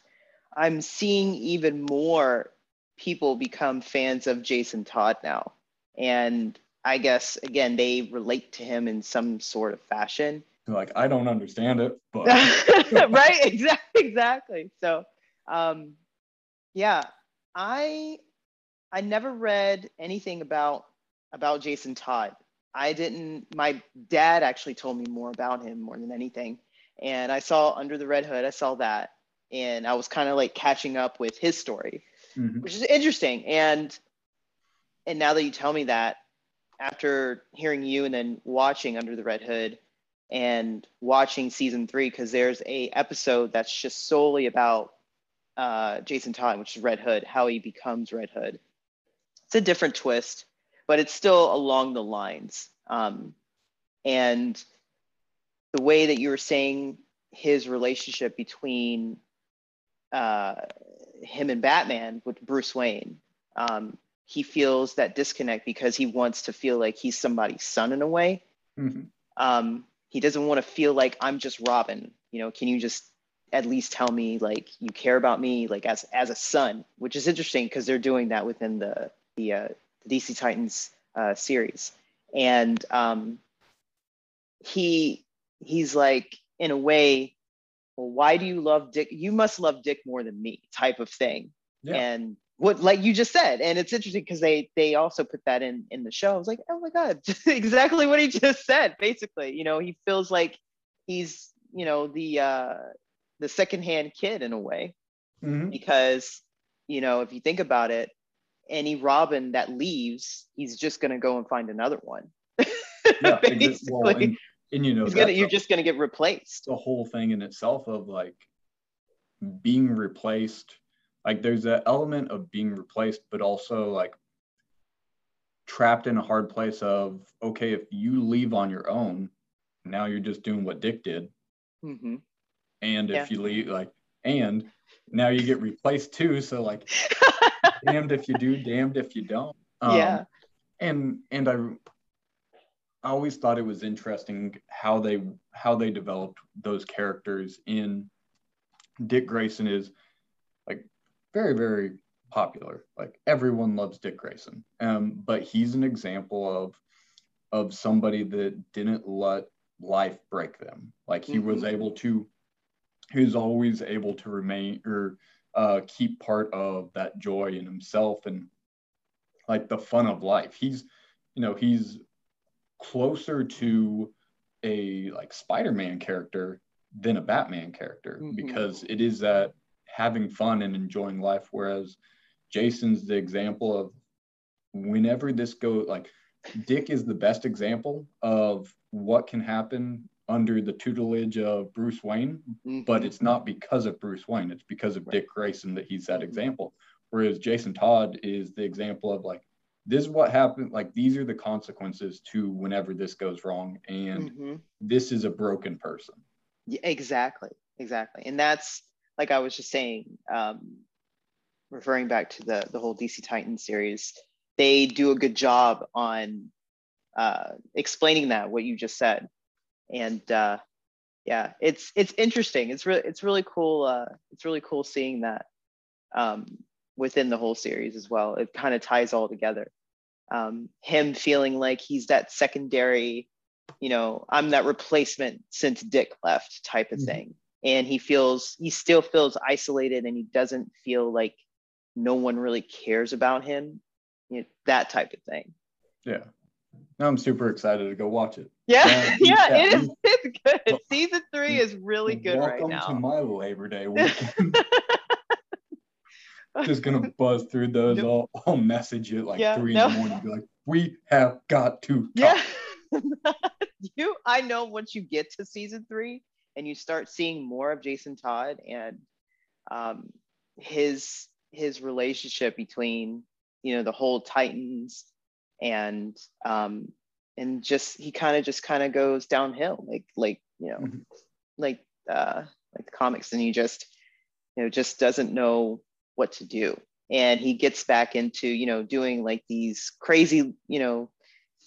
I'm seeing even more people become fans of Jason Todd now. And I guess again they relate to him in some sort of fashion. Like I don't understand it, but right, exactly, exactly. So, um, yeah, I I never read anything about about Jason Todd. I didn't. My dad actually told me more about him more than anything, and I saw Under the Red Hood. I saw that, and I was kind of like catching up with his story mm-hmm. which is interesting. And and now that you tell me that, after hearing you and then watching Under the Red Hood and watching season three, because there's a episode that's just solely about uh, Jason Todd, which is Red Hood, how he becomes Red Hood. It's a different twist, but it's still along the lines. Um, and the way that you were saying his relationship between uh, him and Batman with Bruce Wayne. Um, he feels that disconnect because he wants to feel like he's somebody's son in a way. Mm-hmm. Um, he doesn't want to feel like I'm just Robin. You know, can you just at least tell me like you care about me like as as a son? Which is interesting because they're doing that within the the, uh, the DC Titans uh, series, and um, he he's like in a way well, why do you love Dick? You must love Dick more than me, type of thing. Yeah. And what, like you just said, and it's interesting because they they also put that in in the show. I was like, oh my god, exactly what he just said. Basically, you know, he feels like he's you know the uh, the secondhand kid in a way, mm-hmm. because you know if you think about it, any Robin that leaves, he's just gonna go and find another one. yeah, basically. Well, and, and you know gonna, you're just going to get replaced the whole thing in itself of like being replaced like there's an element of being replaced but also like trapped in a hard place of okay if you leave on your own now you're just doing what dick did Mm-hmm. and if Yeah. you leave like and now you get replaced too so like damned if you do damned if you don't Um, yeah. and and i i always thought it was interesting how they how they developed those characters in dick grayson is very very popular. Like everyone loves dick grayson. Um but he's an example of of somebody that didn't let life break them. Like he was able to he was always able to remain or uh keep part of that joy in himself and like the fun of life. He's you know he's closer to a like spider-man character than a batman character Mhm. because it is that having fun and enjoying life whereas jason's the example of whenever this go like dick is the best example of what can happen under the tutelage of bruce wayne but Mhm. it's not because of Bruce Wayne. It's because of Right. Dick Grayson that he's that Mhm. example. Whereas Jason Todd is the example of like, this is what happened. Like, these are the consequences to whenever this goes wrong. And Mhm. this is a broken person. Yeah, exactly, exactly, and that's like I was just saying, um, referring back to the the whole DC Titan series, they do a good job on uh, explaining that what you just said, and uh, yeah, it's it's interesting. It's really it's really cool. Uh, it's really cool seeing that um, within the whole series as well. It kind of ties all together. Um, him feeling like he's that secondary you know, I'm that replacement since Dick left type of Mhm. thing. And he feels, he still feels isolated and he doesn't feel like no one really cares about him, you know, that type of thing. Yeah. Now I'm super excited to go watch it. Yeah, Yeah, yeah, it is. It's good. Season three is really good Welcome right to my Labor Day weekend. Just gonna buzz through those. I'll, I'll message you at like Yeah, three no. in the morning. Be like, we have got to. yeah. you, I know once you get to season three and you start seeing more of Jason Todd and um, his his relationship between you know the whole Titans and um, and just he kind of just kind of goes downhill like like you know Mhm. like uh, like the comics and he just you know just doesn't know what to do and he gets back into you know doing like these crazy you know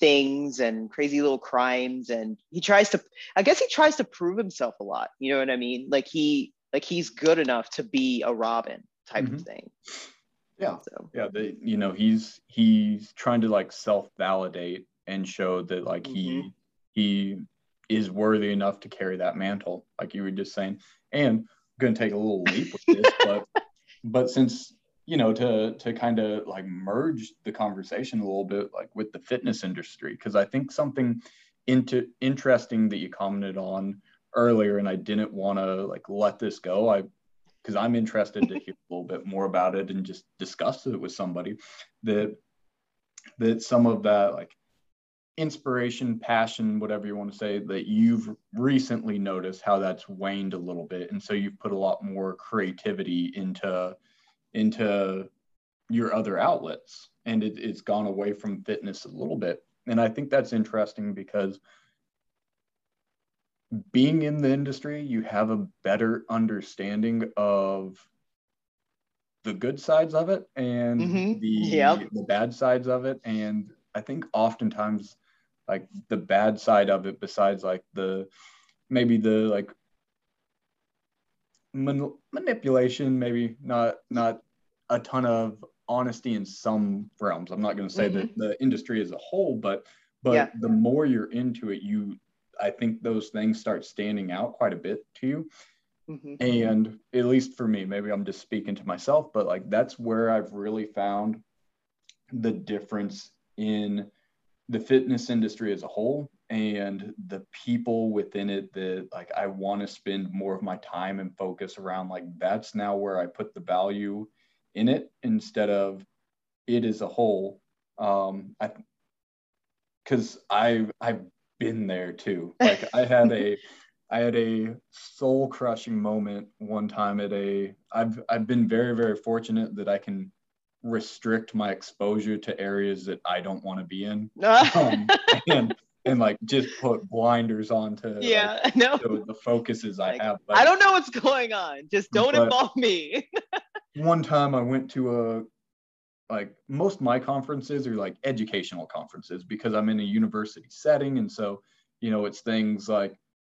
things and crazy little crimes and he tries to i guess he tries to prove himself a lot you know what i mean? Like he like he's good enough to be a robin type of Mhm. thing. Yeah. so. Yeah the, you know he's he's trying to like self-validate and show that like he he is worthy enough to carry that mantle like you were just saying. And i'm going to take a little leap with this but but since you know to to kind of like merge the conversation a little bit like with the fitness industry because i think something into interesting that you commented on earlier and i didn't want to like let this go i because i'm interested to hear a little bit more about it and just discuss it with somebody that that some of that like inspiration passion whatever you want to say that you've recently noticed how that's waned a little bit and so you've put a lot more creativity into into your other outlets and it, it's gone away from fitness a little bit and i think that's interesting because being in the industry you have a better understanding of the good sides of it and Mhm. the Yep. the bad sides of it and i think oftentimes like the bad side of it besides like the maybe the like man- manipulation maybe not not a ton of honesty in some realms i'm not going to say that the industry as a whole but but Yeah. the more you're into it you i think those things start standing out quite a bit to you Mhm. and at least for me maybe i'm just speaking to myself but like that's where i've really found the difference in the fitness industry as a whole and the people within it that like i want to spend more of my time and focus around like that's now where i put the value in it instead of it as a whole um i because i've i've been there too like i had a I had a soul crushing moment one time at a I've I've been very very fortunate that I can restrict my exposure to areas that I don't want to be in. um, and and like just put blinders on to yeah, like, the, the focuses Like, I have. I don't know what's going on. Just don't involve me. one time I went to a like most of my conferences are like educational conferences because I'm in a university setting and so you know it's things like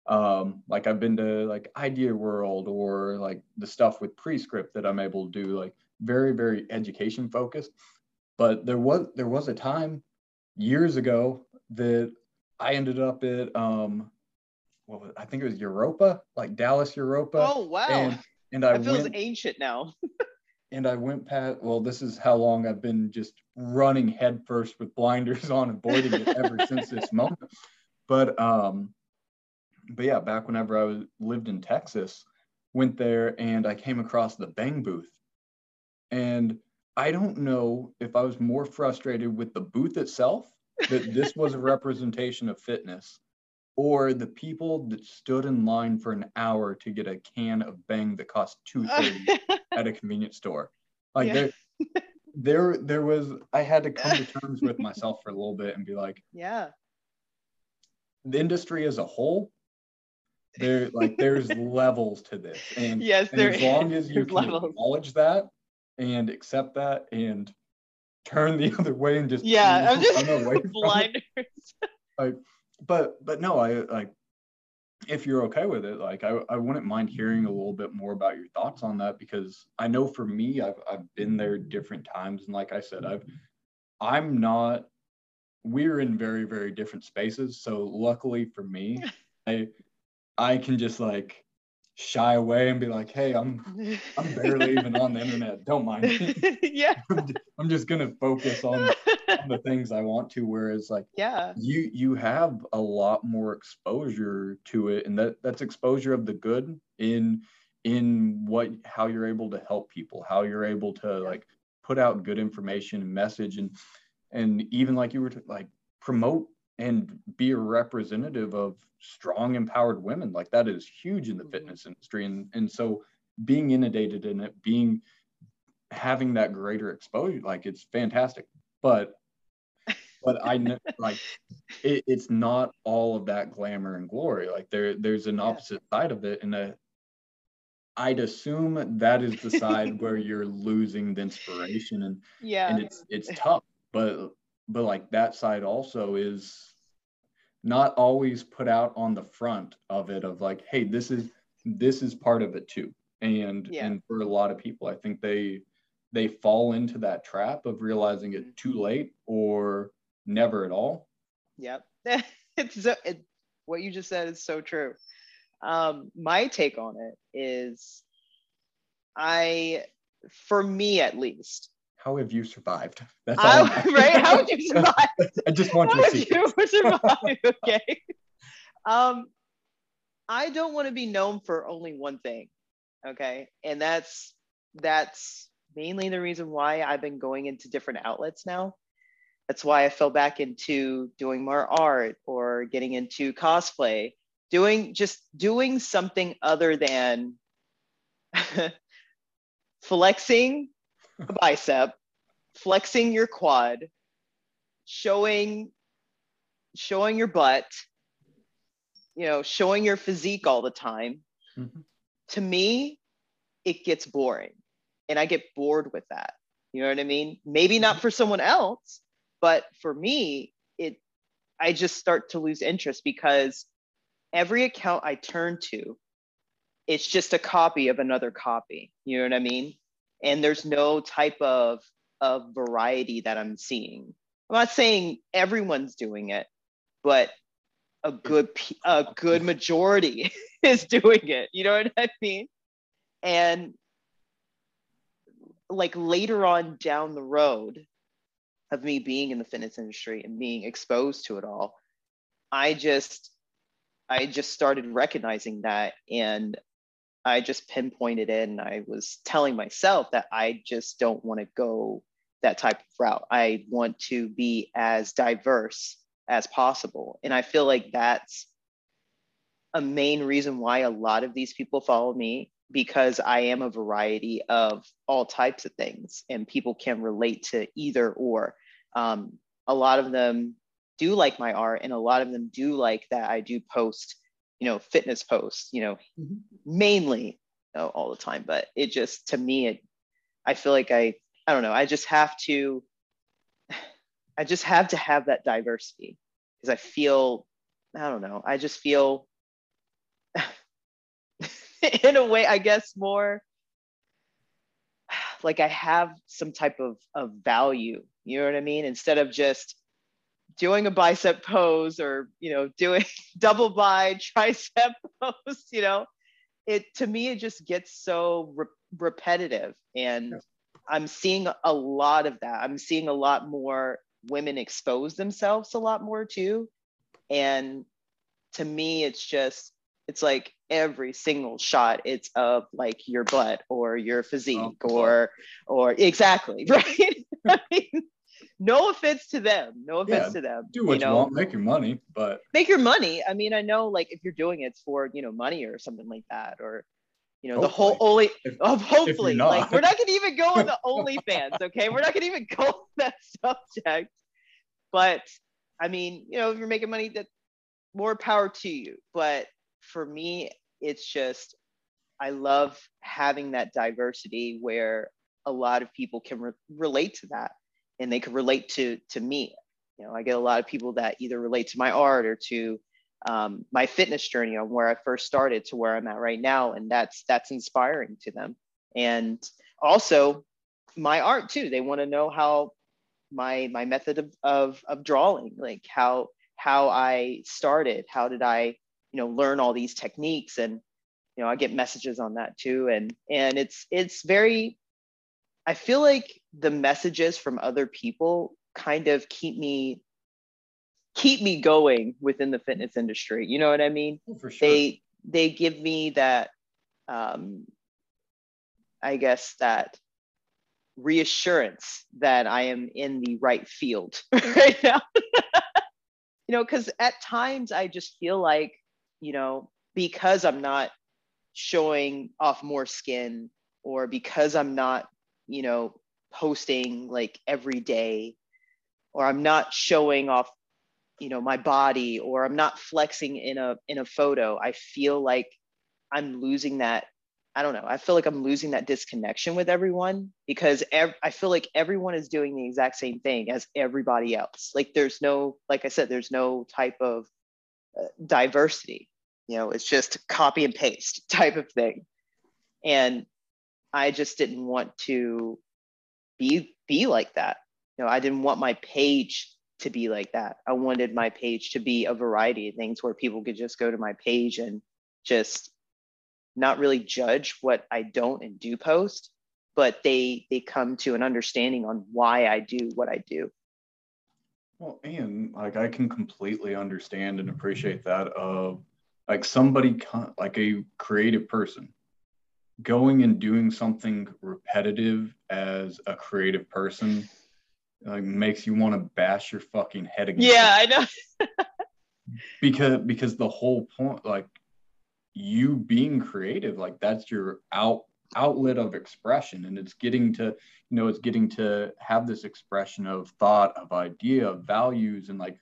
um like I've been to like Idea World or like the stuff with Prescript that I'm able to do like very very education focused but there was there was a time years ago that I ended up at um what was, I think it was Europa like Dallas Europa oh wow. and and I that feels went ancient now. and I went past. Well, this is how long I've been just running headfirst with blinders on, and avoiding it ever since this moment. But um, but yeah, back whenever I was lived in Texas, went there and I came across the Bang booth, and I don't know if I was more frustrated with the booth itself that this was a representation of fitness, or the people that stood in line for an hour to get a can of Bang that cost two thirty at a convenience store. Like Yeah. there, there, there was. I had to come to terms with myself for a little bit and be like, yeah. the industry as a whole, there, like, there's levels to this, and, Yes, and there as long as you is can levels. acknowledge that and accept that and turn the other way and just Yeah, I'm just run away from it. blinders. but but no i like if you're okay with it like I, I wouldn't mind hearing a little bit more about your thoughts on that because i know for me i've, I've been there different times and like i said i've i'm not we're in very very different spaces so luckily for me i i can just like shy away and be like hey i'm i'm barely even on the internet don't mind me yeah. I'm I'm just gonna focus on on the things I want to. Whereas like yeah. you you have a lot more exposure to it, and that that's exposure of the good in in what how you're able to help people, how you're able to like put out good information and message, and and even like you were to like promote and be a representative of strong empowered women like that is huge in the Mhm. fitness industry and and so being inundated in it being having that greater exposure like it's fantastic but but i know like it, it's not all of that glamour and glory like there there's an Yeah. opposite side of it and uh, i'd assume that is the side where you're losing the inspiration and Yeah. and it's it's tough but but like that side also is not always put out on the front of it of like hey this is this is part of it too and Yeah. and for a lot of people i think they they fall into that trap of realizing Mm-hmm. it too late or never at all Yep. it's so, it, what you just said is so true. Um, my take on it is I, for me at least, how have you survived that's all I, right? How would you survive? i just want How your would you survive? Okay. Um, I don't want to be known for only one thing. Okay. And that's, that's mainly the reason why I've been going into different outlets now. That's why I fell back into doing more art or getting into cosplay, doing just doing something other than flexing a bicep, flexing your quad, showing showing your butt, you know, showing your physique all the time. Mhm. To me, it gets boring. And I get bored with that. You know what I mean? Maybe not for someone else, but for me, it I just start to lose interest because every account I turn to, it's just a copy of another copy. You know what I mean? And there's no type of of variety that I'm seeing. I'm not saying everyone's doing it, but a good a good majority is doing it. You know what I mean? And like later on down the road of me being in the fitness industry and being exposed to it all, I just I just started recognizing that and I just pinpointed it and I was telling myself that I just don't want to go that type of route. I want to be as diverse as possible. And I feel like that's a main reason why a lot of these people follow me because I am a variety of all types of things and people can relate to either or. Um, a lot of them do like my art and a lot of them do like that I do post, you know, fitness posts, you know, mm-hmm. mainly you know, all the time. But it just, to me, it, I feel like I, I don't know, I just have to, I just have to have that diversity because I feel, I don't know, I just feel in a way, I guess, more like I have some type of, of value. You know what I mean? Instead of just doing a bicep pose or, you know, doing double bi tricep pose, you know, it to me, it just gets so re- repetitive. And. I'm seeing a lot of that. I'm seeing a lot more women expose themselves a lot more too. And to me, it's just, it's like every single shot it's of like your butt or your physique oh, or or exactly right I mean, no offense to them no offense yeah, to them do what you, know, you want make your money but make your money i mean i know like if you're doing it for you know money or something like that or you know hopefully. the whole only if, hopefully like we're not gonna even go on the OnlyFans, okay? We're not gonna even go on that subject. But I mean, you know, if you're making money, that more power to you. But for me, it's just I love having that diversity where a lot of people can re- relate to that and they can relate to to me. You know, I get a lot of people that either relate to my art or to um, my fitness journey on where I first started to where I'm at right now, and that's that's inspiring to them. And also my art too. They want to know how my my method of, of of drawing, like how how I started, how did I you know learn all these techniques and you know i get messages on that too. And and it's it's very i feel like the messages from other people kind of keep me keep me going within the fitness industry. You know what i mean? Oh, sure. they they give me that um i guess that reassurance that i am in the right field right now. You know because at times i just feel like you know, because I'm not showing off more skin or because I'm not, you know, posting like every day or I'm not showing off, you know, my body or I'm not flexing in a in a photo, I feel like I'm losing that I don't know. I feel like I'm losing that disconnection with everyone because ev- I feel like everyone is doing the exact same thing as everybody else. Like there's no, like I said, there's no type of uh, diversity you know it's just copy and paste type of thing. And i just didn't want to be be like that. You know i didn't want my page to be like that. I wanted my page to be a variety of things where people could just go to my page and just not really judge what i don't and do post but they they come to an understanding on why i do what i do. Well and like i can completely understand and appreciate that of like somebody like a creative person going and doing something repetitive as a creative person like makes you want to bash your fucking head against yeah it. i know because because the whole point like you being creative like that's your out outlet of expression and it's getting to you know it's getting to have this expression of thought of idea of values and like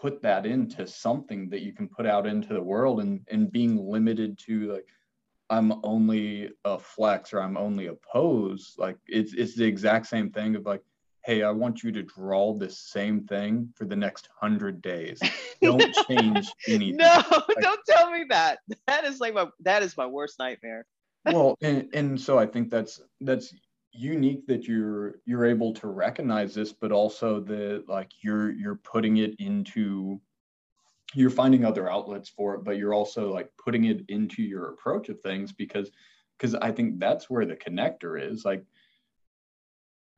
put that into something that you can put out into the world and and being limited to like I'm only a flex or I'm only a pose like it's it's the exact same thing of like hey I want you to draw this same thing for the next 100 days. Don't change anything. No like, don't tell me that. That is like my that is my worst nightmare. Well and and so I think that's that's unique that you're you're able to recognize this but also that like you're you're putting it into you're finding other outlets for it but you're also like putting it into your approach of things because because i think that's where the connector is like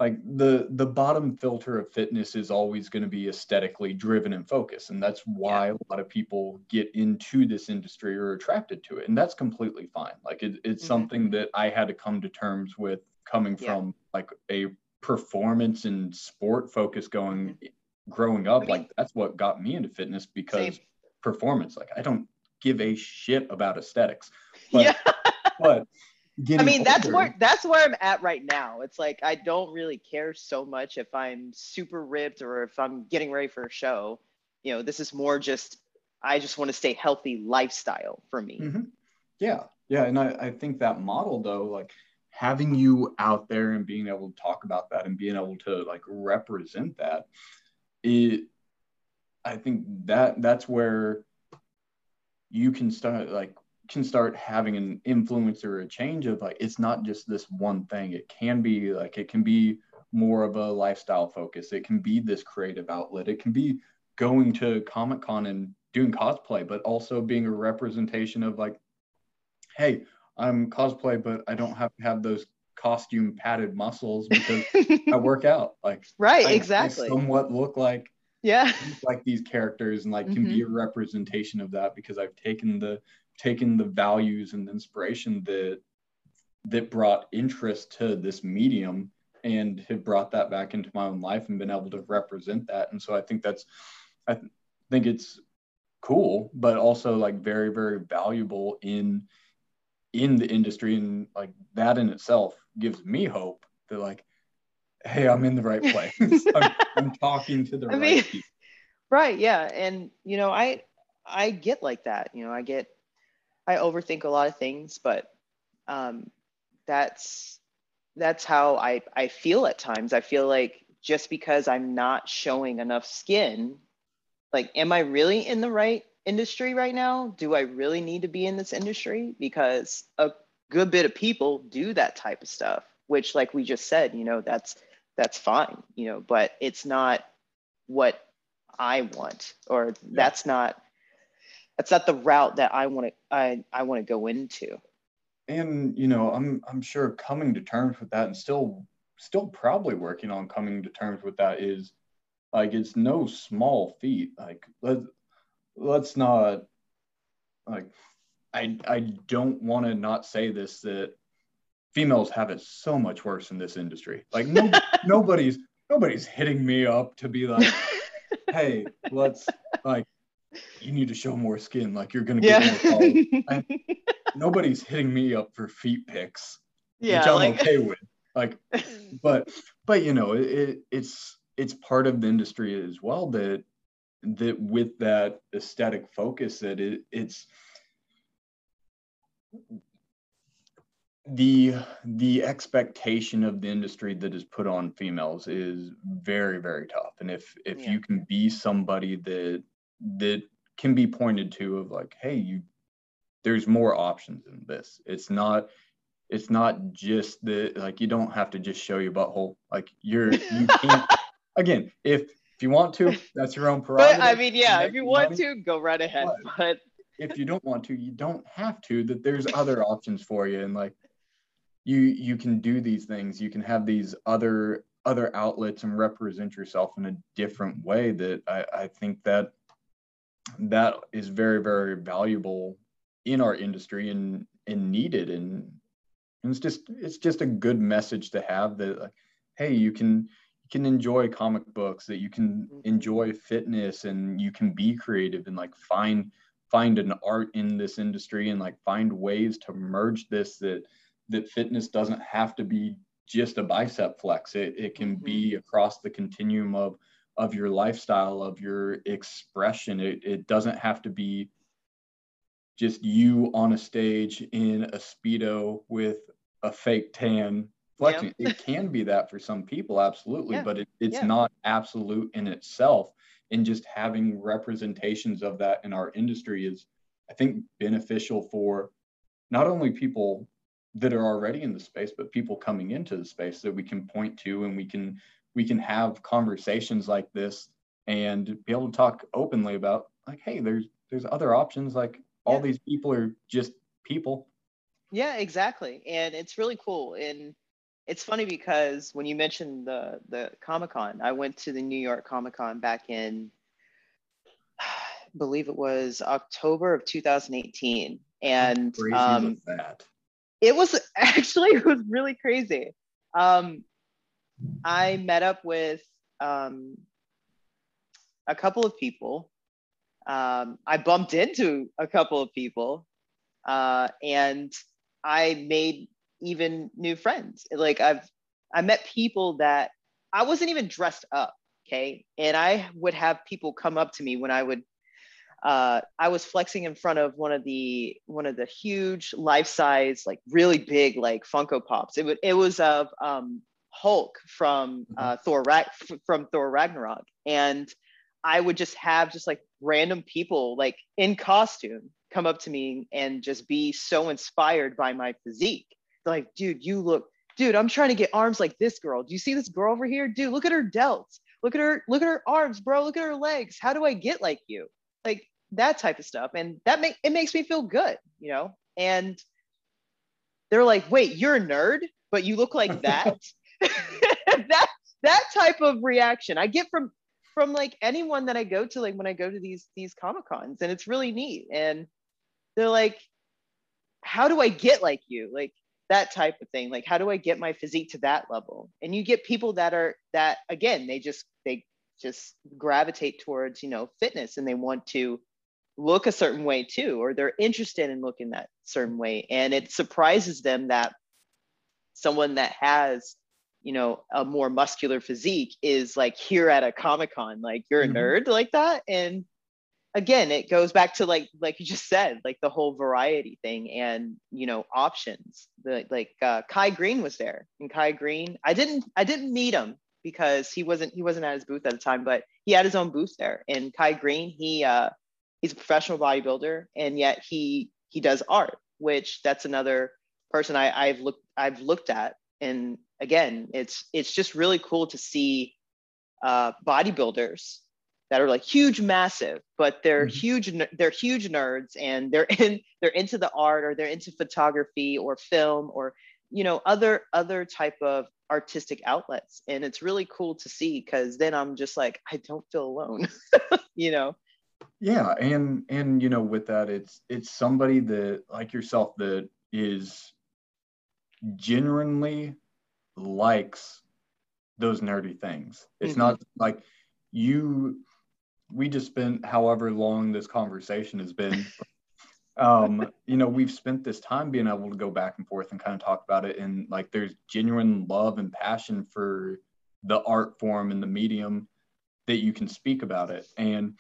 like the the bottom filter of fitness is always going to be aesthetically driven and focused and that's why a lot of people get into this industry or attracted to it and that's completely fine like it, it's mm-hmm. something that i had to come to terms with coming yeah. from like a performance and sport focus going growing up I mean, like that's what got me into fitness because same. performance like i don't give a shit about aesthetics but, yeah but I mean, that's where that's where I'm at right now. It's like I don't really care so much if I'm super ripped or if I'm getting ready for a show. You know, this is more just I just want to stay healthy lifestyle for me. Mm-hmm. Yeah, yeah, and I, I think that model though, like having you out there and being able to talk about that and being able to like represent that, it, I think that that's where you can start like can start having an influence or a change of like it's not just this one thing. It can be like it can be more of a lifestyle focus. It can be this creative outlet. It can be going to comic con and doing cosplay but also being a representation of like hey i'm cosplay but i don't have to have those costume padded muscles because i work out. Like right I, exactly. I somewhat look like yeah. Like these characters and like can mm-hmm. be a representation of that because i've taken the taken the values and inspiration that that brought interest to this medium and have brought that back into my own life and been able to represent that. And so i think that's i th- think it's cool but also like very very valuable in in the industry and like that in itself gives me hope that like hey i'm in the right place I'm, I'm, talking to the I right mean, people right yeah and you know i i get like that you know i get I overthink a lot of things, but um, that's that's how I I feel at times. I feel like just because I'm not showing enough skin, like, am I really in the right industry right now? Do I really need to be in this industry? Because a good bit of people do that type of stuff, which, like we just said, you know, that's that's fine, you know, but it's not what I want, or yeah. that's not that's not the route that I want to I, I want to go into. And you know, I'm I'm sure coming to terms with that and still still probably working on coming to terms with that is like it's no small feat. Like let let's not like I I don't want to not say this that females have it so much worse in this industry. Like no nobody's nobody's hitting me up to be like, hey, let's like you need to show more skin. Like you're gonna get yeah. more nobody's hitting me up for feet pics, yeah, which I'm like... okay with. Like, but but you know, it, it's it's part of the industry as well that that with that aesthetic focus that it, it's the the expectation of the industry that is put on females is very very tough. And if if yeah. you can be somebody that that can be pointed to of like hey you there's more options in this. It's not it's not just the like you don't have to just show your butthole. Like you're you can't again if if you want to that's your own prerogative but i mean yeah if you want money, to go right ahead but, but if you don't want to you don't have to that there's other options for you and like you you can do these things. You can have these other other outlets and represent yourself in a different way that i i think that that is very very valuable in our industry and and needed. And, and it's just it's just a good message to have that like hey you can can enjoy comic books that you can mm-hmm. enjoy fitness and you can be creative and like find find an art in this industry and like find ways to merge this that that fitness doesn't have to be just a bicep flex it, it can mm-hmm. be across the continuum of of your lifestyle, of your expression. It, it doesn't have to be just you on a stage in a Speedo with a fake tan Yeah. it can be that for some people, absolutely, yeah. but it, it's yeah. not absolute in itself. And just having representations of that in our industry is, I think, beneficial for not only people that are already in the space, but people coming into the space that we can point to and we can we can have conversations like this and be able to talk openly about like hey there's there's other options like all these people are just people yeah exactly and it's really cool and it's funny because when you mentioned the the comic-con i went to the new york comic-con back in I believe it was october of 2018 and um, it was actually it was really crazy. Um, I met up with um, a couple of people. Um, I bumped into a couple of people, uh, and I made even new friends. Like I've I met people that I wasn't even dressed up, okay? And I would have people come up to me when I would uh, I was flexing in front of one of the one of the huge life size, like really big, like Funko Pops. It would it was of um, Hulk from mm-hmm. uh, Thor from Thor Ragnarok, and I would just have just like random people like in costume come up to me and just be so inspired by my physique. Like, dude, you look, dude, I'm trying to get arms like this girl. Do you see this girl over here? Dude, look at her delts. Look at her, look at her arms, bro. Look at her legs. How do I get like you? Like that type of stuff. And that make it makes me feel good, you know? And they're like, wait, you're a nerd, but you look like that. that that type of reaction I get from from like anyone that I go to, like when I go to these these comic cons, and it's really neat. And they're like, how do I get like you? Like that type of thing. Like, how do I get my physique to that level? And you get people that are that again, they just they just gravitate towards you know fitness and they want to look a certain way too, or they're interested in looking that certain way. And it surprises them that someone that has, you know, a more muscular physique is like here at a Comic Con, like you're a mm-hmm. nerd like that. And again, it goes back to like, like you just said, like the whole variety thing and, you know, options. The like uh, Kai Greene was there and Kai Greene I didn't, I didn't meet him because he wasn't, he wasn't at his booth at the time, but he had his own booth there. And Kai Greene he, uh, he's a professional bodybuilder and yet he he does art which that's another person I, i've looked i've looked at and again it's it's just really cool to see uh, bodybuilders that are like huge massive but they're mm-hmm. huge they're huge nerds and they're in they're into the art or they're into photography or film or you know other other type of artistic outlets and it's really cool to see because then i'm just like i don't feel alone you know yeah and and you know with that it's it's somebody that like yourself that is genuinely likes those nerdy things it's mm-hmm. not like you we just spent however long this conversation has been um you know we've spent this time being able to go back and forth and kind of talk about it. And like there's genuine love and passion for the art form and the medium that you can speak about it. And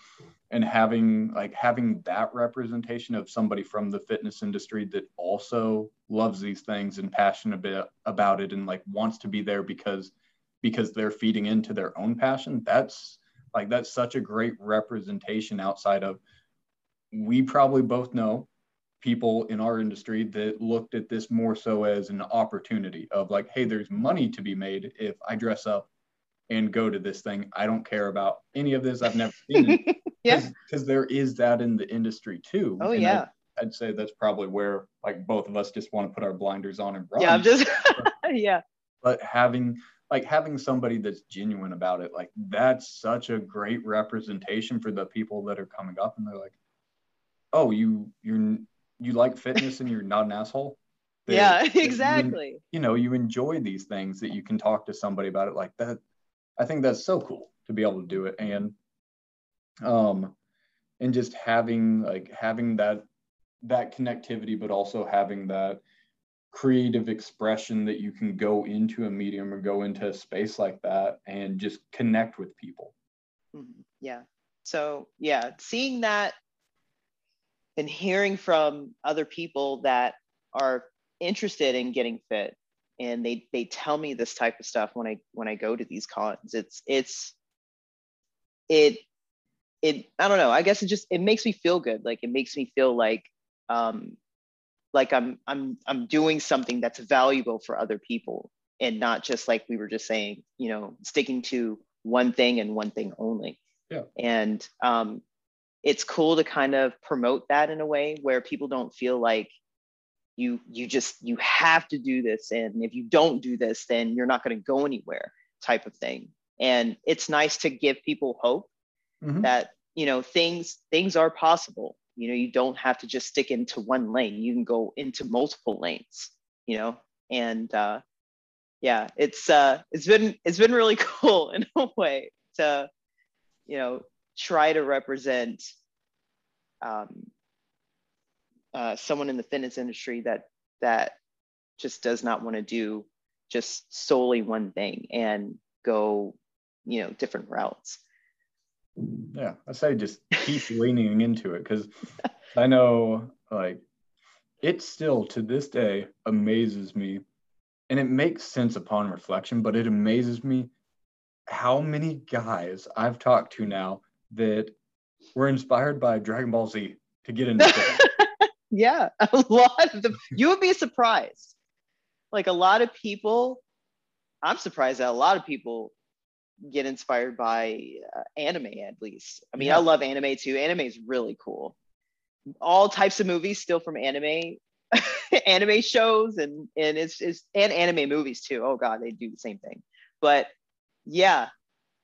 and having like having that representation of somebody from the fitness industry that also loves these things and passionate about it and like wants to be there because because they're feeding into their own passion that's like that's such a great representation outside of we probably both know people in our industry that looked at this more so as an opportunity of like hey there's money to be made if i dress up and go to this thing. I don't care about any of this. I've never seen it. Yeah. Because there is that in the industry too. Oh and yeah. I'd, I'd, say that's probably where like both of us just want to put our blinders on and run yeah i'm just yeah. But having like having somebody that's genuine about it like that's such a great representation for the people that are coming up and they're like oh you you're you like fitness and you're not an asshole? Yeah exactly you, you know you enjoy these things that you can talk to somebody about it like that i think that's so cool to be able to do it. And um, and just having like having that that connectivity, but also having that creative expression that you can go into a medium or go into a space like that and just connect with people. Mm-hmm. Yeah. So yeah, seeing that and hearing from other people that are interested in getting fit and they they tell me this type of stuff when I when I go to these cons. It's it's it it i don't know i guess it just it makes me feel good like it makes me feel like um like i'm i'm i'm doing something that's valuable for other people and not just like we were just saying you know sticking to one thing and one thing only. Yeah. And um it's cool to kind of promote that in a way where people don't feel like you you just you have to do this. And if you don't do this then you're not going to go anywhere type of thing. And it's nice to give people hope mm-hmm. that you know things things are possible you know you don't have to just stick into one lane you can go into multiple lanes you know and uh yeah it's uh it's been it's been really cool in a way to you know try to represent um uh, someone in the fitness industry that that just does not want to do just solely one thing and go, you know, different routes. Yeah, I say just keep leaning into it because I know like it still to this day amazes me and it makes sense upon reflection, but it amazes me how many guys I've talked to now that were inspired by Dragon Ball Z to get into it. yeah, a lot of them. You would be surprised. Like a lot of people, I'm surprised that a lot of people get inspired by uh, anime at least. I mean, yeah. I love anime too. Anime is really cool. All types of movies still from anime, anime shows and and it's, it's and anime movies too. Oh god, they do the same thing. But yeah,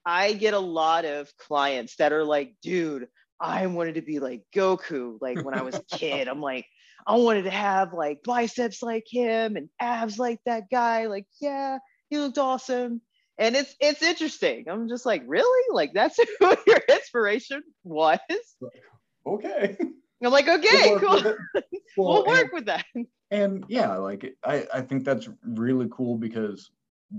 I get a lot of clients that are like, dude, I wanted to be like Goku. Like when I was a kid, I'm like, I wanted to have like biceps like him and abs like that guy. Like, yeah, he looked awesome. And it's it's interesting. I'm just like, really? Like that's who your inspiration was? Okay. I'm like, okay, we'll cool. Well, we'll work and, with that. And yeah, like I, I think that's really cool because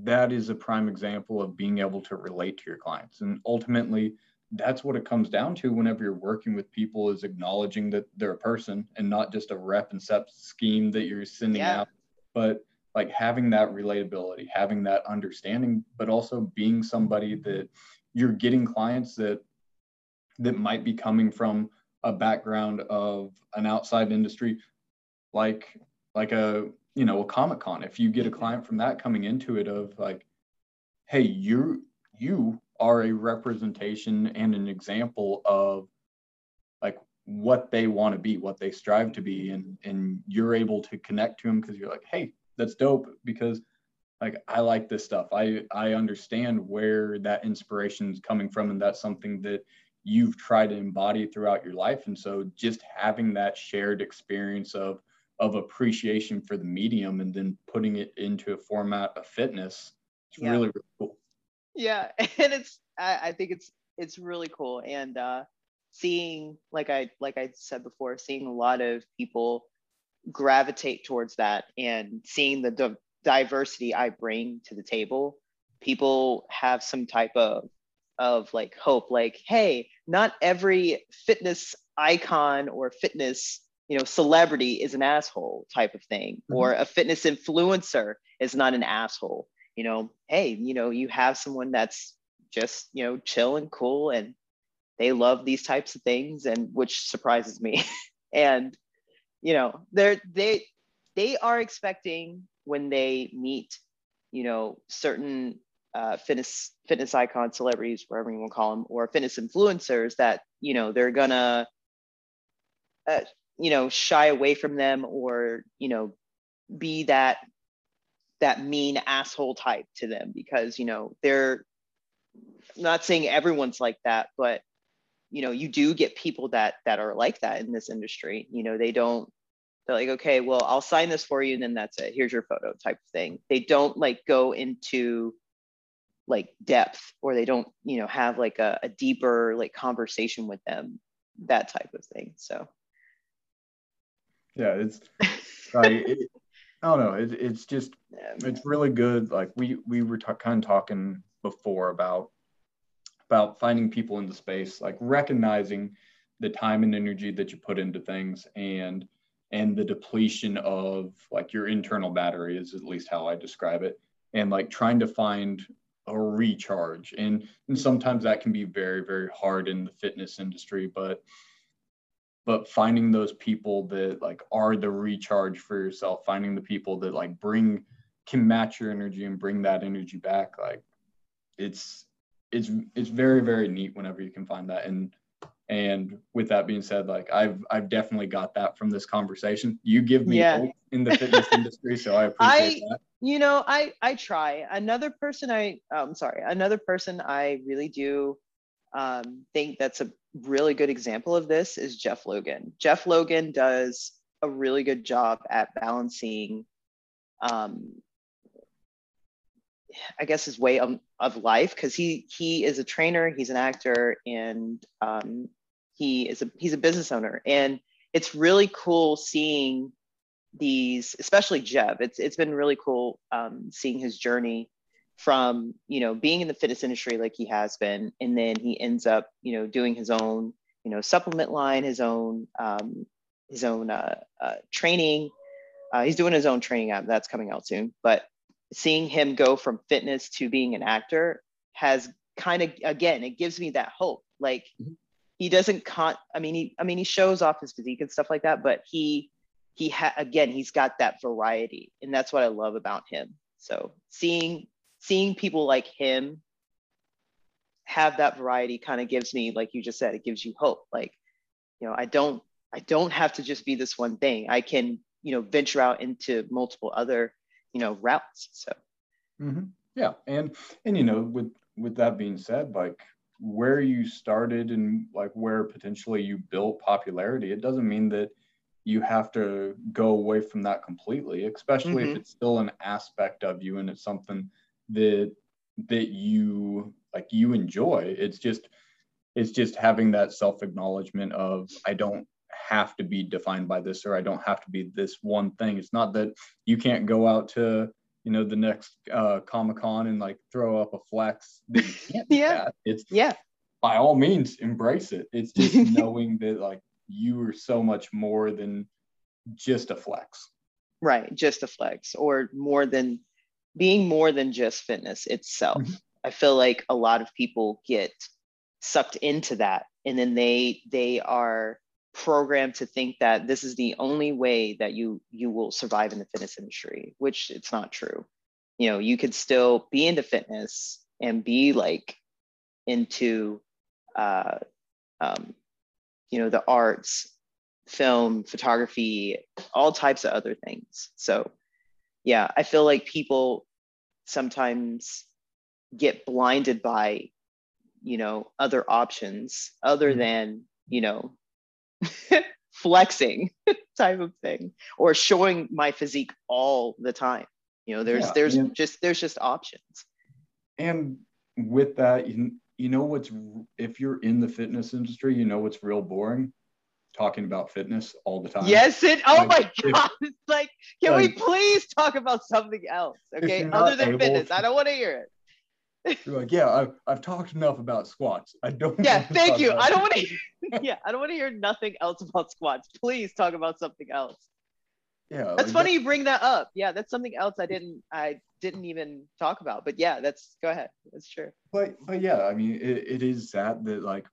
that is a prime example of being able to relate to your clients. And ultimately, that's what it comes down to whenever you're working with people is acknowledging that they're a person and not just a rep and set scheme that you're sending yeah. out, but like having that relatability, having that understanding, but also being somebody that you're getting clients that that might be coming from a background of an outside industry like like a you know a comic con if you get a client from that coming into it of like hey you you are a representation and an example of like what they want to be what they strive to be and and you're able to connect to them because you're like hey that's dope because like i like this stuff. I i understand where that inspiration is coming from and that's something that you've tried to embody throughout your life. And so just having that shared experience of of appreciation for the medium and then putting it into a format of fitness it's yeah. really really cool. Yeah and it's I, I, think it's it's really cool. And uh seeing like i like i said before seeing a lot of people gravitate towards that and seeing the di- diversity i bring to the table people have some type of of like hope like hey not every fitness icon or fitness you know celebrity is an asshole type of thing mm-hmm. or a fitness influencer is not an asshole you know hey you know you have someone that's just you know chill and cool and they love these types of things and which surprises me and you know they're they they are expecting when they meet you know certain uh, fitness fitness icon celebrities, whatever you want to call them, or fitness influencers that you know they're gonna uh, you know shy away from them or you know be that that mean asshole type to them because you know they're not saying everyone's like that but you know you do get people that that are like that in this industry. You know they don't they're like okay well i'll sign this for you and then that's it. Here's your photo type thing. They don't like go into like depth or they don't you know have like a, a deeper like conversation with them that type of thing so. Yeah it's like it, i don't know it, it's just it's really good like we we were t- kind of talking before about about finding people in the space like recognizing the time and energy that you put into things and and the depletion of like your internal battery is at least how i describe it and like trying to find a recharge. And, and sometimes that can be very very hard in the fitness industry but but finding those people that like are the recharge for yourself finding the people that like bring can match your energy and bring that energy back like it's it's it's very very neat whenever you can find that. And and with that being said like i've i've definitely got that from this conversation. You give me yeah. hope in the fitness industry so i appreciate I, that. you know i i try. Another person i i'm um, sorry another person i really do um, think that's a really good example of this is jeff logan. Jeff logan does a really good job at balancing um, I guess his way of, of life because he he is a trainer, he's an actor, and um, he is a he's a business owner, and it's really cool seeing these, especially Jeb. It's it's been really cool um, seeing his journey from you know being in the fitness industry like he has been, and then he ends up you know doing his own you know supplement line, his own um, his own uh, uh, training. Uh, he's doing his own training app that's coming out soon, but seeing him go from fitness to being an actor has kind of again it gives me that hope like mm-hmm. He doesn't con i mean he i mean he shows off his physique and stuff like that but he he ha- again he's got that variety and that's what i love about him. So seeing seeing people like him have that variety kind of gives me like you just said it gives you hope. Like you know i don't i don't have to just be this one thing. I can you know venture out into multiple other you know routes so. Mm-hmm. yeah and and you know with with that being said like where you started and like where potentially you built popularity it doesn't mean that you have to go away from that completely, especially mm-hmm. if it's still an aspect of you and it's something that that you like you enjoy. It's just it's just having that self-acknowledgement of I don't have to be defined by this or I don't have to be this one thing. It's not that you can't go out to you know the next uh, Comic Con and like throw up a flex. yeah, it's yeah. By all means, embrace it. It's just knowing that like you are so much more than just a flex. Right, just a flex, or more than being more than just fitness itself. Mm-hmm. I feel like a lot of people get sucked into that and then they they are programmed to think that this is the only way that you you will survive in the fitness industry which it's not true you know you could still be into fitness and be like into uh, um, you know the arts film photography all types of other things so yeah i feel like people sometimes get blinded by you know other options other mm-hmm. than you know flexing type of thing or showing my physique all the time you know there's yeah, there's and, just there's just options and with that you, you know what's if you're in the fitness industry, you know what's real boring? Talking about fitness all the time. Yes, it. Oh like, my god! If, like, can like, we please talk about something else? Okay, other than fitness, to, I don't want to hear it. You're like, yeah, I've, I've talked enough about squats. I don't. Yeah, thank you. I don't want to. yeah, I don't want to hear nothing else about squats. Please talk about something else yeah that's like funny that, you bring that up yeah that's something else i didn't i didn't even talk about but yeah that's go ahead that's true but but yeah i mean it, it is that that like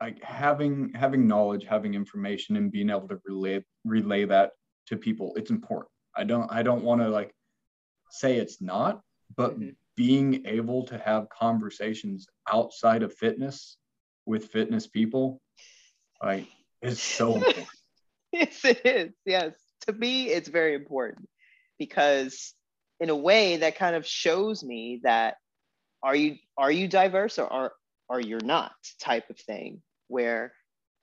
like having having knowledge having information and being able to relay relay that to people it's important i don't i don't want to like say it's not but mm-hmm. being able to have conversations outside of fitness with fitness people like is so important yes, it is. Yes. To me, it's very important because in a way that kind of shows me that are you are you diverse or are are you not type of thing where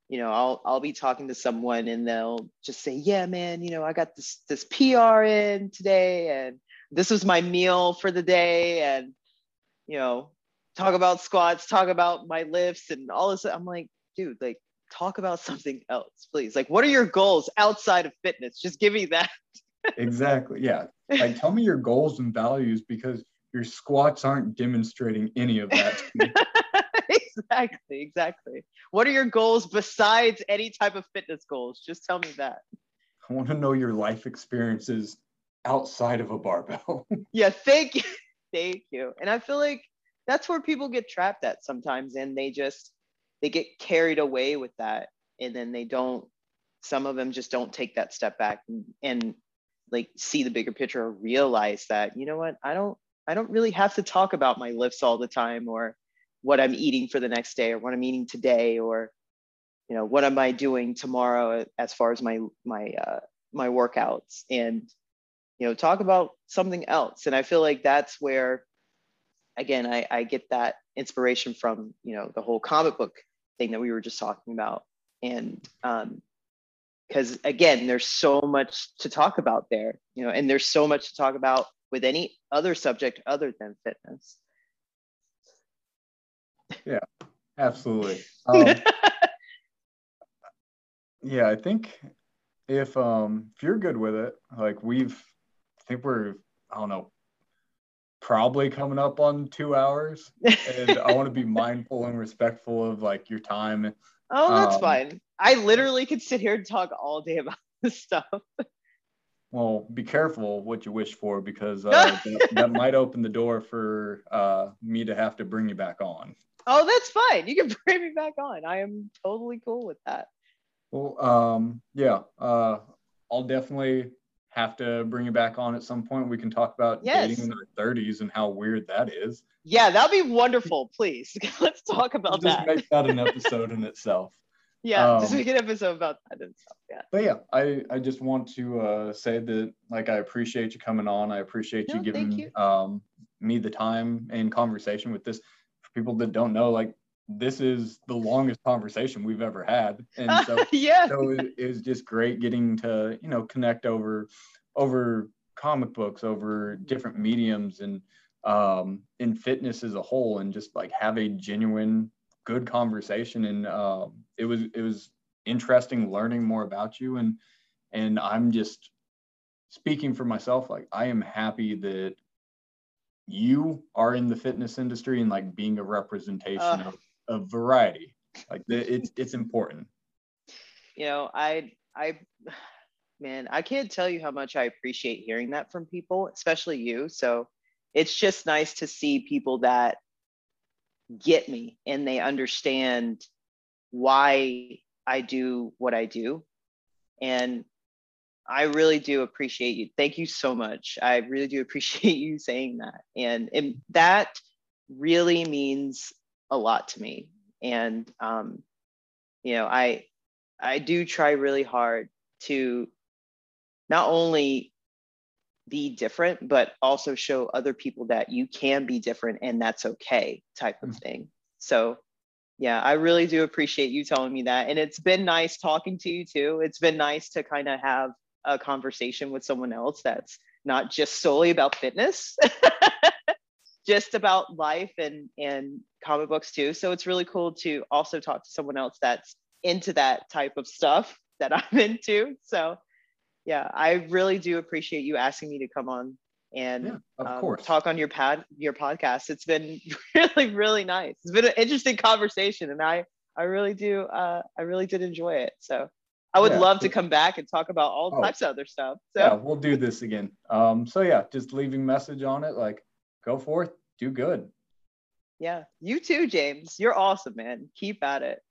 you know I'll I'll be talking to someone and they'll just say yeah man you know I got this this PR in today and this was my meal for the day and you know talk about squats talk about my lifts and all this I'm like dude like talk about something else, please. Like, what are your goals outside of fitness? Just give me that. exactly. Yeah. Like, tell me your goals and values because your squats aren't demonstrating any of that. exactly. Exactly. What are your goals besides any type of fitness goals? Just tell me that. I want to know your life experiences outside of a barbell. yeah. Thank you. Thank you. And I feel like that's where people get trapped at sometimes and they just they get carried away with that and then they don't some of them just don't take that step back and, and like see the bigger picture or realize that you know what i don't i don't really have to talk about my lifts all the time or what i'm eating for the next day or what i'm eating today or you know what am i doing tomorrow as far as my my uh, my workouts and you know talk about something else and i feel like that's where again i, I get that inspiration from you know the whole comic book thing that we were just talking about. And um because again, there's so much to talk about there, you know, and there's so much to talk about with any other subject other than fitness. Yeah, absolutely. Um, yeah, I think if um if you're good with it, like we've I think we're I don't know probably coming up on two hours. And i want to be mindful and respectful of like your time. Oh that's um, fine. I literally could sit here and talk all day about this stuff. Well be careful what you wish for because uh, that, that, might open the door for uh, me to have to bring you back on. Oh that's fine. You can bring me back on. I am totally cool with that. Well um yeah uh i'll definitely have to bring you back on at some point. We can talk about yes. dating in our 30s and how weird that is. Yeah, that'd be wonderful. Please, let's talk about just that. Just make that an episode in itself. Yeah, um, just make an episode about that and stuff. Yeah. But yeah, I I just want to uh, say that like I appreciate you coming on. I appreciate no, you giving you. Um, me the time and conversation with this. For people that don't know, like this is the longest conversation we've ever had. And so yeah. so it, it, was just great getting to you know connect over over comic books over different mediums and um in fitness as a whole and just like have a genuine good conversation. And um it was it was interesting learning more about you. And and i'm just speaking for myself like i am happy that you are in the fitness industry and like being a representation uh, of a variety. Like the, it's it's important. You know, I I man, I can't tell you how much I appreciate hearing that from people, especially you. So it's just nice to see people that get me and they understand why I do what I do. And I really do appreciate you. Thank you so much. I really do appreciate you saying that. And, and that really means a lot to me. And um, you know i i do try really hard to not only be different but also show other people that you can be different and that's okay type of mm-hmm. thing. So yeah i really do appreciate you telling me that. And it's been nice talking to you too. It's been nice to kind of have a conversation with someone else that's not just solely about fitness just about life and and comic books too. So it's really cool to also talk to someone else that's into that type of stuff that I'm into. So yeah, I really do appreciate you asking me to come on and yeah, um, talk on your pad your podcast. It's been really really nice. It's been an interesting conversation, and I I really do uh, I really did enjoy it. So I would yeah, love to come back and talk about all oh, types of other stuff. So yeah, we'll do this again. Um, so yeah, just leaving message on it like go forth, do good. Yeah, you too, James. You're awesome, man. Keep at it.